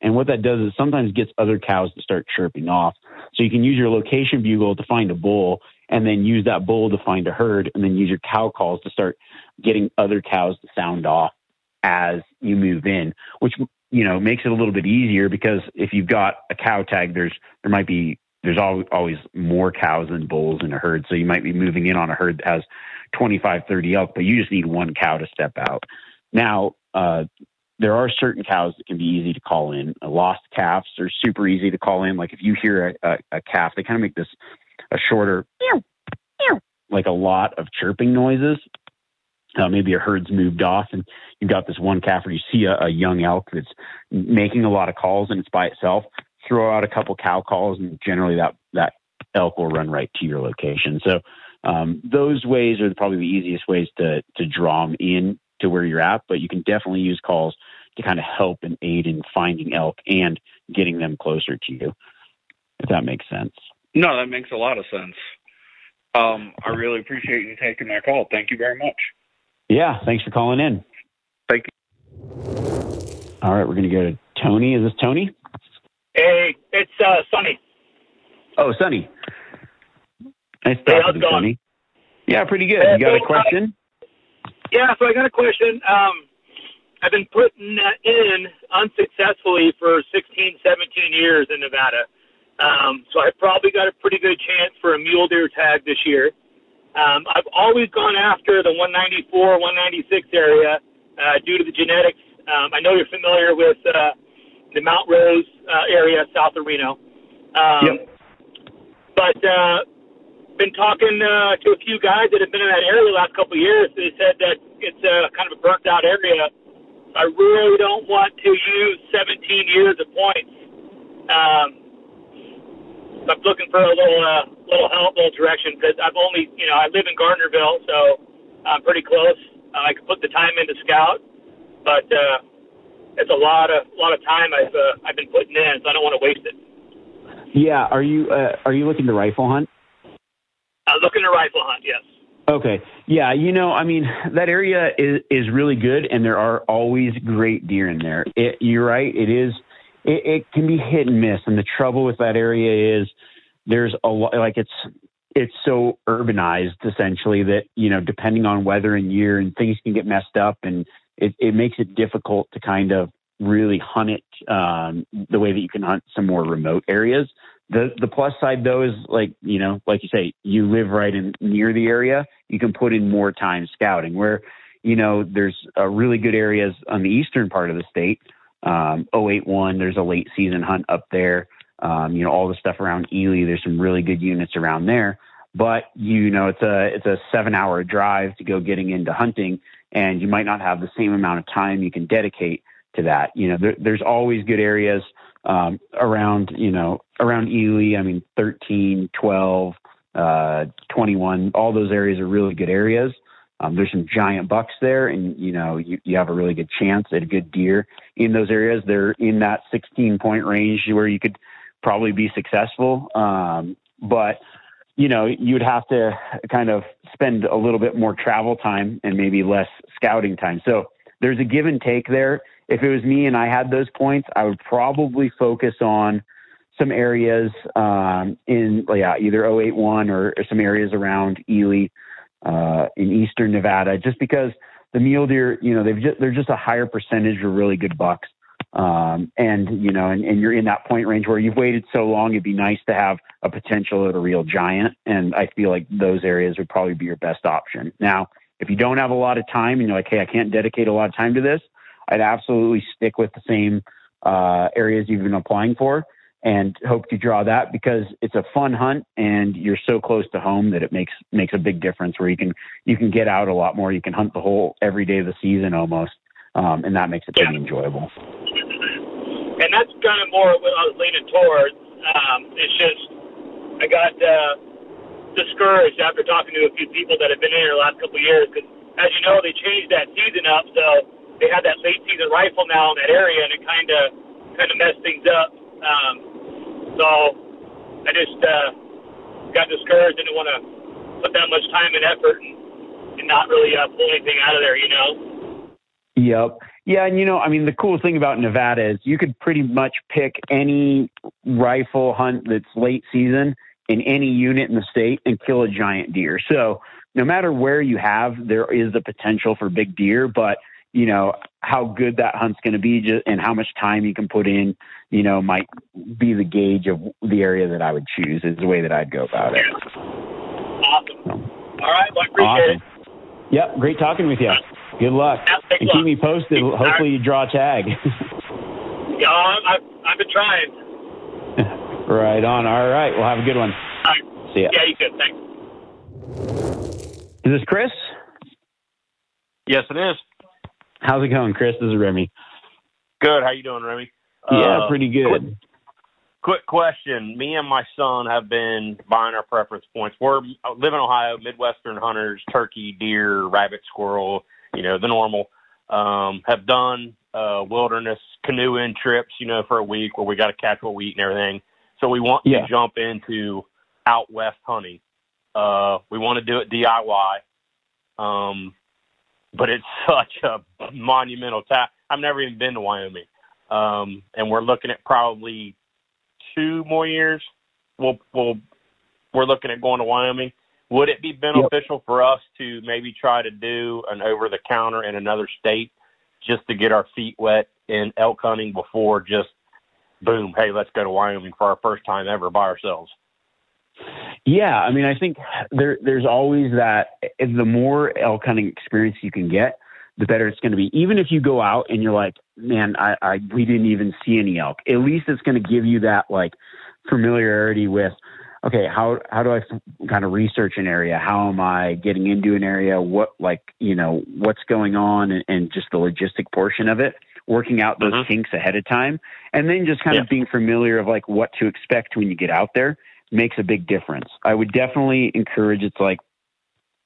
and what that does is sometimes gets other cows to start chirping off. So you can use your location bugle to find a bull and then use that bull to find a herd and then use your cow calls to start getting other cows to sound off as you move in, which you know makes it a little bit easier because if you've got a cow tag, there's there might be there's always, more cows than bulls in a herd, so you might be moving in on a herd that has 25, 30 elk, but you just need one cow to step out. Now, uh, there are certain cows that can be easy to call in. Uh, lost calves are super easy to call in. Like if you hear a, a, a calf, they kind of make this a shorter, like a lot of chirping noises. Uh, maybe a herd's moved off and you've got this one calf or you see a, a young elk that's making a lot of calls and it's by itself. Throw out a couple cow calls and generally that, that elk will run right to your location. So um, those ways are probably the easiest ways to, to draw them in to where you're at, but you can definitely use calls to kind of help and aid in finding elk and getting them closer to you, if that makes sense. No, that makes a lot of sense. Um, I really appreciate you taking my call. Thank you very much. Yeah, thanks for calling in. Thank you. All right, we're going to go to Tony. Is this Tony? Hey, it's uh, Sonny. Oh, Sonny. Nice Hey, talking how's to it you, going? Sonny. Yeah, pretty good. Hey, You got a so, uh, question? Yeah, so I got a question. Um, I've been putting uh, in unsuccessfully for 16, 17 years in Nevada. Um, so I probably got a pretty good chance for a mule deer tag this year. Um, I've always gone after the 194, 196 area uh, due to the genetics. Um, I know you're familiar with uh, the Mount Rose uh, area south of Reno. Um, But uh, been talking uh, to a few guys that have been in that area the last couple of years. They said that it's uh, kind of a burnt out area. I really don't want to use 17 years of points. Um, I'm looking for a little uh, little help, little direction because I've only, you know, I live in Gardnerville, so I'm pretty close. Uh, I could put the time into scout, but uh, it's a lot of lot of time I've uh, I've been putting in, so I don't want to waste it. Yeah. Are you uh, are you looking to rifle hunt? I'm looking to rifle hunt, yes. Okay. Yeah, you know, I mean, that area is is really good, and there are always great deer in there. It, you're right. It is. It, it can be hit and miss, and the trouble with that area is there's a lot. Like it's it's so urbanized essentially that you know, depending on weather and year, and things can get messed up, and it it makes it difficult to kind of really hunt it um, the way that you can hunt some more remote areas. The the plus side though is like you know, like you say, you live right in near the area. You can put in more time scouting. Where you know there's uh, really good areas on the eastern part of the state. Um, 081, there's a late season hunt up there. Um, you know all the stuff around Ely. There's some really good units around there. But you know it's a it's a seven hour drive to go getting into hunting, and you might not have the same amount of time you can dedicate to that. You know there, there's always good areas um, around, you know, around Ely. I mean, 13, 12, uh, 21, all those areas are really good areas. Um, there's some giant bucks there, and you know you, you have a really good chance at a good deer in those areas. They're in that 16 point range where you could probably be successful. Um, but you know you'd have to kind of spend a little bit more travel time and maybe less scouting time. So there's a give and take there if it was me and I had those points, I would probably focus on some areas um, in yeah either 081 or, or some areas around Ely uh, in eastern Nevada, just because the mule deer, you know, they've just, they're just a higher percentage of really good bucks. Um, and you know, and, and you're in that point range where you've waited so long, it'd be nice to have a potential at a real giant. And I feel like those areas would probably be your best option. Now, if you don't have a lot of time and you're like, hey, I can't dedicate a lot of time to this, I'd absolutely stick with the same uh, areas you've been applying for and hope to draw that because it's a fun hunt and you're so close to home that it makes makes a big difference where you can you can get out a lot more you can hunt the whole every day of the season almost um, and that makes it pretty enjoyable and that's kind of more what I was leaning towards. Um, it's just I got uh, discouraged after talking to a few people that have been in here the last couple of years because, as you know, they changed that season up, so they had that late season rifle now in that area, and it kind of kind of messed things up. Um, so I just uh, got discouraged. Didn't want to put that much time and effort and, and not really uh, pull anything out of there, you know. Yep. Yeah, and you know, I mean, the cool thing about Nevada is you could pretty much pick any rifle hunt that's late season in any unit in the state and kill a giant deer. So, no matter where you have, there is the potential for big deer, but you know how good that hunt's going to be just, and how much time you can put in you know might be the gauge of the area that i would choose is the way that i'd go about it awesome so. all right well, i appreciate awesome. it yep great talking with you good luck and luck. keep me posted hopefully you draw a tag [laughs] yeah I've, I've been trying [laughs] right on all right well have a good one all right. see ya yeah you too thanks is this chris yes it is How's it going, Chris? This is Remi. Good. How you doing, Remi? Yeah, uh, pretty good. Quick, quick, question. Me and my son have been buying our preference points. We're live in Ohio, Midwestern hunters, turkey, deer, rabbit, squirrel, you know, the normal. Um, have done uh, wilderness canoeing trips, you know, for a week where we got to catch what we eat and everything. So we want yeah. to jump into out west hunting. Uh, we want to do it DIY. Um, but it's [laughs] such a monumental task. I've never even been to Wyoming, um, and we're looking at probably two more years. We'll, we'll we're looking at going to Wyoming. Would it be beneficial yep. for us to maybe try to do an over the counter in another state just to get our feet wet in elk hunting before just boom, hey, let's go to Wyoming for our first time ever by ourselves? Yeah, I mean, I think there there's always that. The more elk hunting experience you can get, the better it's going to be. Even if you go out and you're like, man, I, I we didn't even see any elk. At least it's going to give you that like familiarity with. Okay, how how do I f- kind of research an area? How am I getting into an area? What like you know what's going on and, and just the logistic portion of it working out those mm-hmm. kinks ahead of time and then just kind yeah. of being familiar of like what to expect when you get out there makes a big difference. I would definitely encourage it's like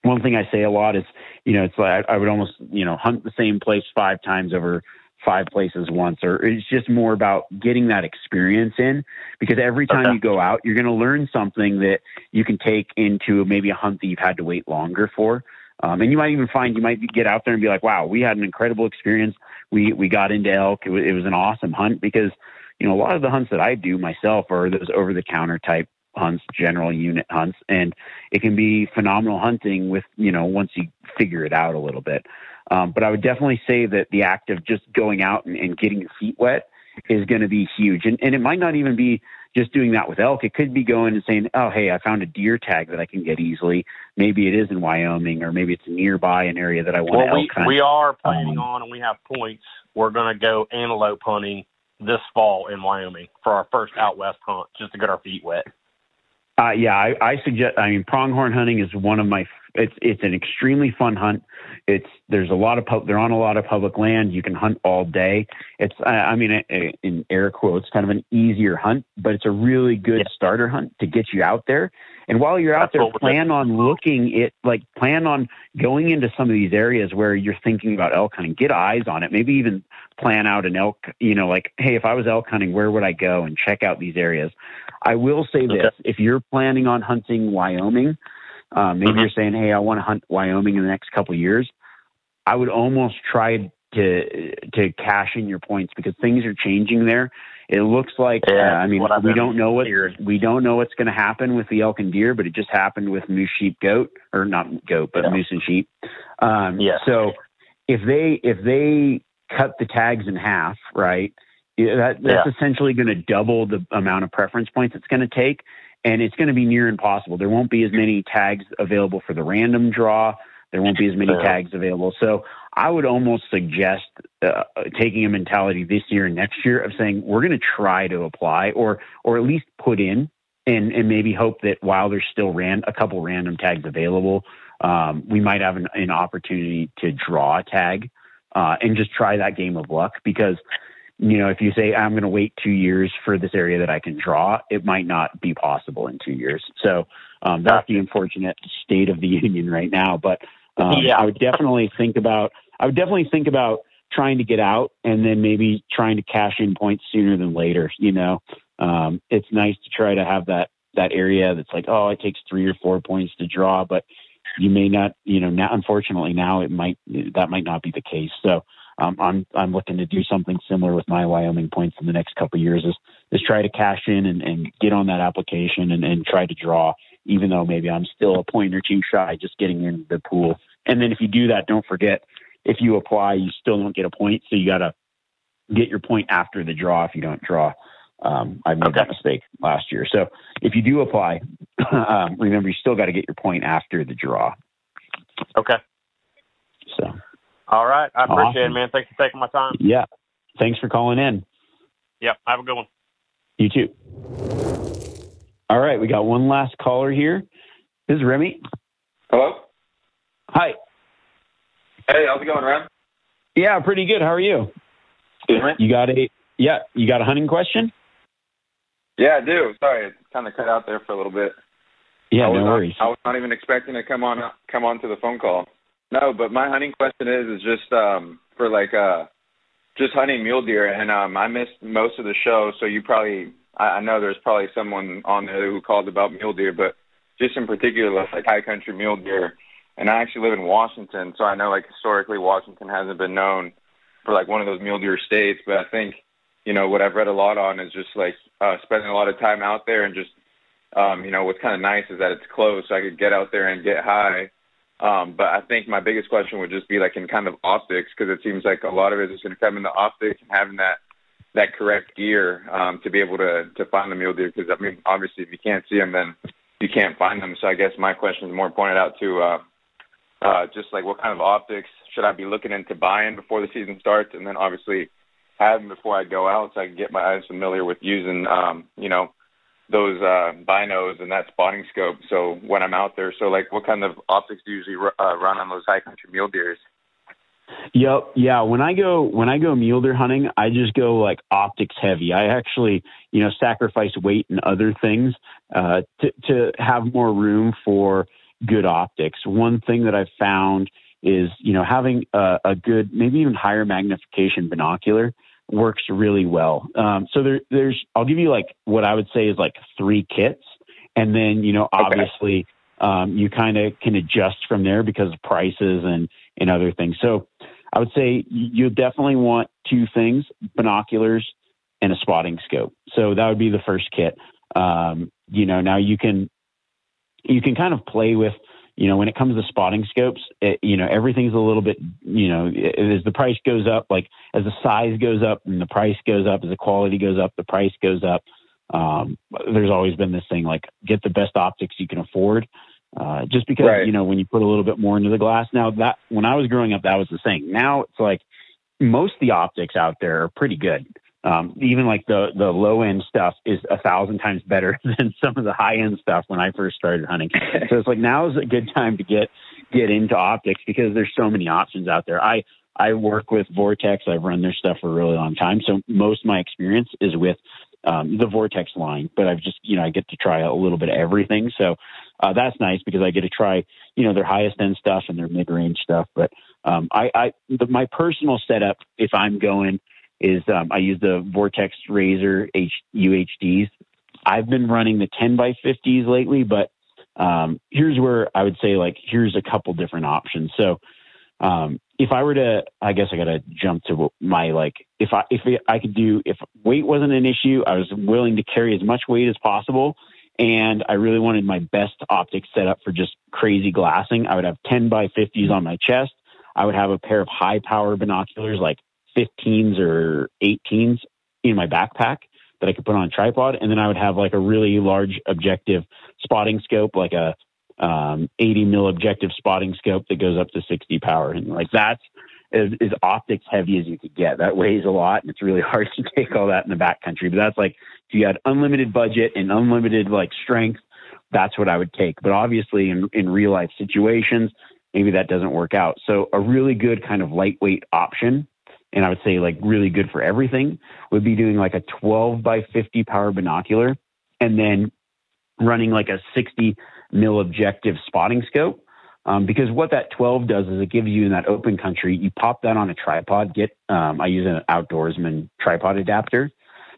one thing I say a lot is, you know, it's like I would almost, you know, hunt the same place five times over five places once, or it's just more about getting that experience in because every time okay. you go out, you're going to learn something that you can take into maybe a hunt that you've had to wait longer for. Um, and you might even find you might get out there and be like, wow, we had an incredible experience. We, we got into elk. It was, it was an awesome hunt because, you know, a lot of the hunts that I do myself are those over the counter type hunts, general unit hunts, and it can be phenomenal hunting with you know once you figure it out a little bit. Um, but I would definitely say that the act of just going out and, and getting your feet wet is going to be huge, and and it might not even be just doing that with elk. It could be going and saying, "Oh, hey, I found a deer tag that I can get easily. Maybe it is in Wyoming, or maybe it's nearby an area that I want well, to we, hunt." We are planning um, on, and we have points. We're going to go antelope hunting this fall in Wyoming for our first out west hunt, just to get our feet wet. Uh, yeah, I, I suggest. I mean, pronghorn hunting is one of my. It's it's an extremely fun hunt. It's there's a lot of pub, they're on a lot of public land. You can hunt all day. It's I mean in air quotes, kind of an easier hunt, but it's a really good yeah. starter hunt to get you out there. And while you're out That's there, plan on looking it like plan on going into some of these areas where you're thinking about elk hunting. Get eyes on it. Maybe even plan out an elk. You know, like hey, if I was elk hunting, where would I go and check out these areas? I will say this: if you're planning on hunting Wyoming, um, maybe Mhm. you're saying, "Hey, I want to hunt Wyoming in the next couple of years." I would almost try to to cash in your points because things are changing there. It looks like uh, I mean we don't know what we don't know what's going to happen with the elk and deer, but it just happened with moose, sheep, goat, or not goat, but Yeah. moose and sheep. Um, Yeah. So if they if they cut the tags in half, right? Yeah, That, that's Yeah. essentially going to double the amount of preference points it's going to take, and it's going to be near impossible. There won't be as many tags available for the random draw. There won't be as many tags available. So I would almost suggest uh, taking a mentality this year and next year of saying we're going to try to apply or or at least put in and and maybe hope that while there's still ran a couple random tags available, um, we might have an, an opportunity to draw a tag uh, and just try that game of luck because you know if you say I'm going to wait two years for this area that I can draw, it might not be possible in two years. So um, that's the unfortunate state of the [laughs] union right now, but. Um, Yeah. I would definitely think about. I would definitely think about trying to get out and then maybe trying to cash in points sooner than later. You know, um, it's nice to try to have that that area that's like, oh, it takes three or four points to draw, but you may not. You know, now unfortunately now it might that might not be the case. So. Um, I'm I'm looking to do something similar with my Wyoming points in the next couple of years. Is is try to cash in and, and get on that application and, and try to draw even though maybe I'm still a point or two shy just getting in the pool. And then if you do that, don't forget if you apply, you still don't get a point. So you got to get your point after the draw if you don't draw. Um, I made Okay. that mistake last year. So if you do apply, [clears throat] um, remember you still got to get your point after the draw. Okay. So All right. I appreciate Awesome. it, man. Thanks for taking my time. yeah, thanks for calling in. Yep. Have a good one. You too. All right, we got one last caller here. This is Remi. Hello. Hi. Hey, how's it going, Ram? Yeah, pretty good. How are you? You got a yeah, you got a hunting question? Yeah, I do. Sorry, it kind of cut out there for a little bit. Yeah, no not- worries. I was not even expecting to come on come on to the phone call. No, but my hunting question is is just um for like uh just hunting mule deer and um I missed most of the show, so you probably I, I know there's probably someone on there who called about mule deer, but just in particular like high country mule deer. And I actually live in Washington, so I know like historically Washington hasn't been known for like one of those mule deer states, but I think you know what I've read a lot on is just like uh spending a lot of time out there and just um, you know, what's kind of nice is that it's close, so I could get out there and get high. Um, but I think my biggest question would just be like in kind of optics, because it seems like a lot of it is going to come in the optics and having that that correct gear um, to be able to to find the mule deer. Because I mean, obviously, if you can't see them, then you can't find them. So I guess my question is more pointed out to uh, uh, just like what kind of optics should I be looking into buying before the season starts, and then obviously have them before I go out, so I can get my eyes familiar with using, um, you know, those uh, binos and that spotting scope. So when I'm out there, so like, what kind of optics do you usually ru- uh, run on those high country mule deers? Yep. Yeah. When I go when I go mule deer hunting, I just go like optics heavy. I actually, you know, sacrifice weight and other things uh, to to have more room for good optics. One thing that I've found is, you know, having a, a good, maybe even higher magnification binocular works really well. Um, so there, there's, I'll give you like what I would say is like three kits, and then you know, obviously, um, you kind of can adjust from there because of prices and and other things. So I would say you definitely want two things: binoculars and a spotting scope. So that would be the first kit. Um, you know, now you can you can kind of play with you know when it comes to spotting scopes it, you know everything's a little bit you know as the price goes up like as the size goes up and the price goes up as the quality goes up the price goes up um, there's always been this thing like get the best optics you can afford uh, just because Right. you know when you put a little bit more into the glass now that when i was growing up that was the thing now it's like most of the optics out there are pretty good um, even like the the low end stuff is a thousand times better [laughs] than some of the high end stuff when I first started hunting. [laughs] so it's like now is a good time to get get into optics because there's so many options out there. I I work with Vortex. I've run their stuff for a really long time, so most of my experience is with um, the Vortex line. But I've just you know I get to try a little bit of everything, so uh, that's nice because I get to try you know their highest end stuff and their mid range stuff. But um, I, I the, my personal setup if I'm going is um, I use the Vortex Razor H, UHDs. I've been running the 10 by 50s lately, but um, here's where I would say like here's a couple different options. So um, if I were to, I guess I got to jump to my like if I if I could do if weight wasn't an issue, I was willing to carry as much weight as possible. And I really wanted my best optics set up for just crazy glassing. I would have 10 by 50s on my chest. I would have a pair of high power binoculars, like 15s or 18s in my backpack that I could put on a tripod. And then I would have like a really large objective spotting scope, like a um, 80 mil objective spotting scope that goes up to 60 power. And like that's as, as optics heavy as you could get. That weighs a lot and it's really [laughs] hard to take all that in the backcountry. But that's like if you had unlimited budget and unlimited like strength, that's what I would take. But obviously in, in real life situations, maybe that doesn't work out. So a really good kind of lightweight option and I would say like really good for everything would be doing like a 12 by 50 power binocular and then running like a 60 mil objective spotting scope. Um, because what that 12 does is it gives you in that open country, you pop that on a tripod, get, um, I use an outdoorsman tripod adapter.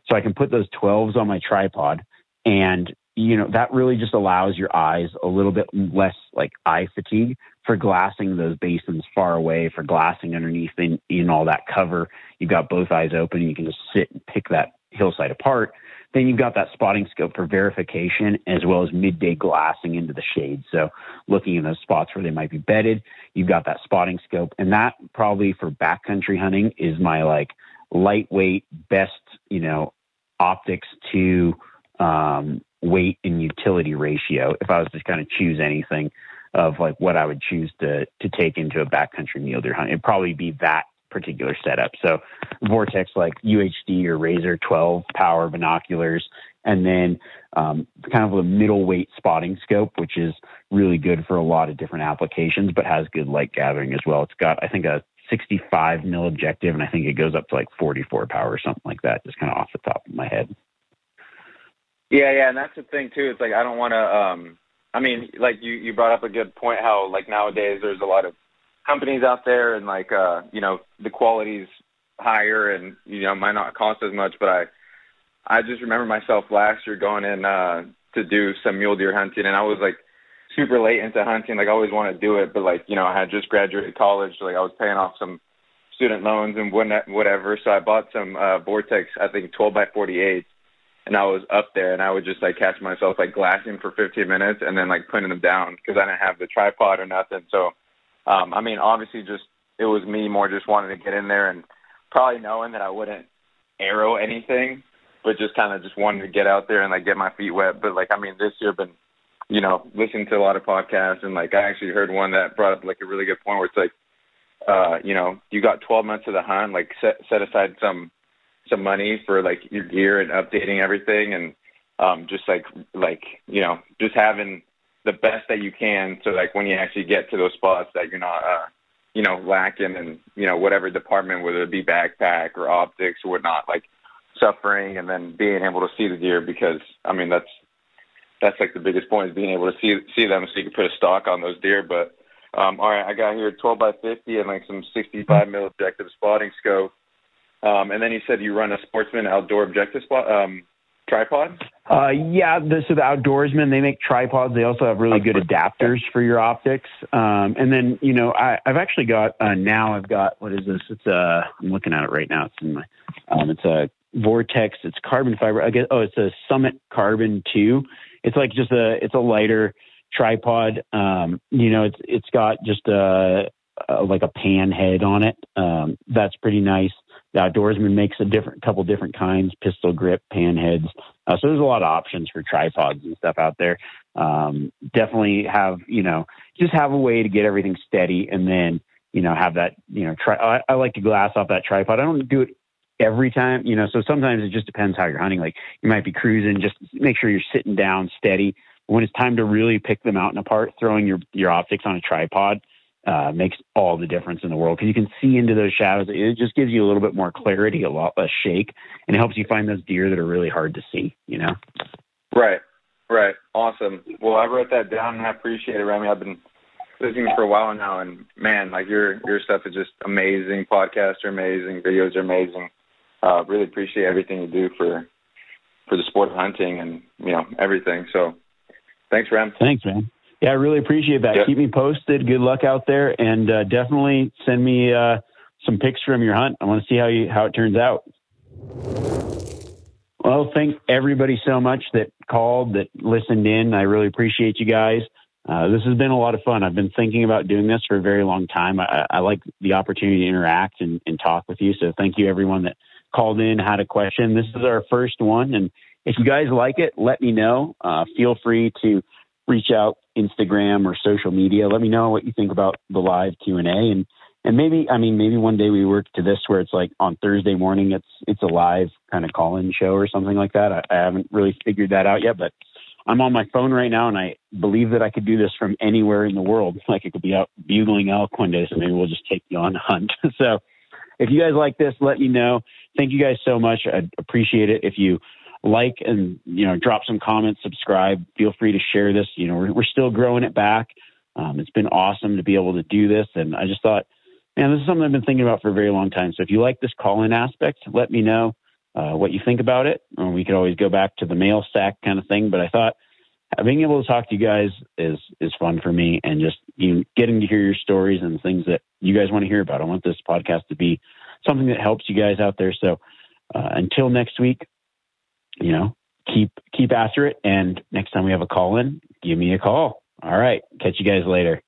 So I can put those 12s on my tripod and you know that really just allows your eyes a little bit less like eye fatigue for glassing those basins far away for glassing underneath in, in all that cover you've got both eyes open you can just sit and pick that hillside apart Then you've got that spotting scope for verification as well as midday glassing into the shade. So looking in those spots where they might be bedded, you've got that spotting scope. And that probably for backcountry hunting is my like lightweight, best, you know, optics to um, weight and utility ratio. If I was to kind of choose anything of like what I would choose to to take into a backcountry mule deer hunt, it'd probably be that particular setup. So Vortex like UHD or Razor 12 power binoculars, and then um, kind of a middleweight spotting scope, which is really good for a lot of different applications, but has good light gathering as well. It's got I think a 65 mil objective, and I think it goes up to like 44 power or something like that, just kind of off the top of my head. Yeah, yeah, and that's the thing too. It's like I don't want to. um I mean, like you you brought up a good point. How like nowadays there's a lot of companies out there, and like uh you know the quality's higher, and you know might not cost as much. But I I just remember myself last year going in uh to do some mule deer hunting, and I was like super late into hunting. Like I always want to do it, but like you know I had just graduated college, so, like I was paying off some student loans and whatever. So I bought some uh Vortex, I think 12 by 48 and I was up there and I would just like catch myself like glassing for 15 minutes and then like putting them down because I didn't have the tripod or nothing. So, um, I mean, obviously just, it was me more just wanting to get in there and probably knowing that I wouldn't arrow anything, but just kind of just wanting to get out there and like get my feet wet. But like, I mean, this year I've been, you know, listening to a lot of podcasts and like I actually heard one that brought up like a really good point where it's like, uh, you know, you got 12 months of the hunt, like set, set aside some, some money for like your gear and updating everything and um just like like you know just having the best that you can so like when you actually get to those spots that you're not uh you know lacking and you know whatever department whether it be backpack or optics or whatnot like suffering and then being able to see the deer because I mean that's that's like the biggest point is being able to see see them so you can put a stock on those deer. But um all right I got here 12 by 50 and like some 65 mil objective spotting scope um, and then you said you run a sportsman outdoor objective spot, um, tripod? Uh, yeah, the, so the outdoorsmen they make tripods. They also have really good adapters for your optics. Um, and then you know I, I've actually got uh, now I've got what is this? It's uh I'm looking at it right now. It's in my um, it's a Vortex. It's carbon fiber. I guess oh it's a Summit Carbon two. It's like just a it's a lighter tripod. Um, you know it's it's got just a, a like a pan head on it. Um, that's pretty nice the outdoorsman makes a different couple different kinds pistol grip pan heads uh, so there's a lot of options for tripods and stuff out there. Um, definitely have you know just have a way to get everything steady and then you know have that you know try I, I like to glass off that tripod. I don't do it every time you know so sometimes it just depends how you're hunting. Like you might be cruising just make sure you're sitting down steady. When it's time to really pick the mountain apart throwing your your optics on a tripod uh, makes all the difference in the world because you can see into those shadows. It just gives you a little bit more clarity, a lot less shake, and it helps you find those deer that are really hard to see. You know. Right. Right. Awesome. Well, I wrote that down and I appreciate it, Remi. I've been listening for a while now, and man, like your your stuff is just amazing. Podcasts are amazing. Videos are amazing. Uh, really appreciate everything you do for for the sport of hunting and you know everything. So, thanks, Rem. Thanks, man. Yeah, I really appreciate that. Yep. Keep me posted. Good luck out there, and uh, definitely send me uh, some pics from your hunt. I want to see how you how it turns out. Well, thank everybody so much that called, that listened in. I really appreciate you guys. Uh, this has been a lot of fun. I've been thinking about doing this for a very long time. I, I like the opportunity to interact and, and talk with you. So thank you everyone that called in, had a question. This is our first one, and if you guys like it, let me know. Uh, feel free to reach out Instagram or social media. Let me know what you think about the live Q and A, and and maybe I mean maybe one day we work to this where it's like on Thursday morning it's it's a live kind of call in show or something like that. I, I haven't really figured that out yet, but I'm on my phone right now, and I believe that I could do this from anywhere in the world. [laughs] Like it could be out bugling elk one day, so maybe we'll just take you on a hunt. [laughs] so if you guys like this, let me know. Thank you guys so much. I'd appreciate it if you like and you know drop some comments subscribe feel free to share this. You know we're, we're still growing it back. Um, it's been awesome to be able to do this and i just thought man this is something i've been thinking about for a very long time. So if you like this call in aspect let me know uh, what you think about it. We could always go back to the mail sack kind of thing but i thought being able to talk to you guys is is fun for me and just you getting to hear your stories and things that you guys want to hear about. I want this podcast to be something that helps you guys out there. So uh, until next week you know, keep keep after it. And next time we have a call in, give me a call. All right, catch you guys later.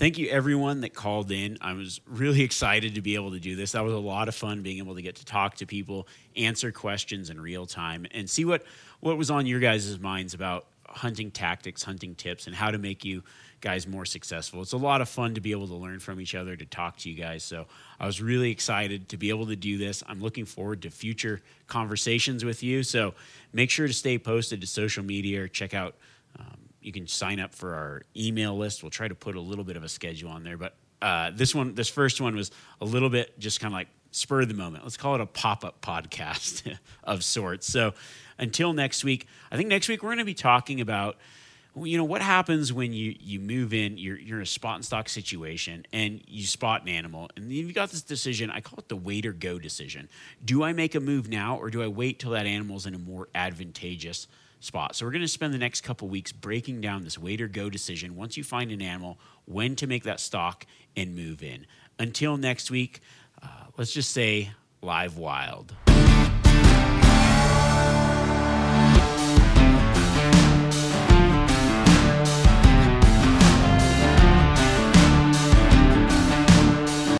Thank you, everyone that called in. I was really [laughs] excited to be able to do this. That was a lot of fun being able to get to talk to people, answer questions in real time, and see what, what was on your guys' minds about hunting tactics, hunting tips, and how to make you guys more successful. It's a lot of fun to be able to learn from each other, to talk to you guys. So I was really excited to be able to do this. I'm looking forward to future conversations with you. So make sure to stay posted to social media or check out um, you can sign up for our email list. We'll try to put a little bit of a schedule on there, but uh, this one, this first one was a little bit just kind of like spur of the moment. Let's call it a pop up podcast [laughs] of sorts. So until next week, I think next week we're going to be talking about you know what happens when you you move in you're, you're in a spot and stock situation and you spot an animal and you've got this decision i call it the wait or go decision do i make a move now or do i wait till that animal's in a more advantageous spot. So we're going to spend the next couple weeks breaking down this wait or go decision once you find an animal, when to make that stock and move in. Until next week, uh, let's just say live wild.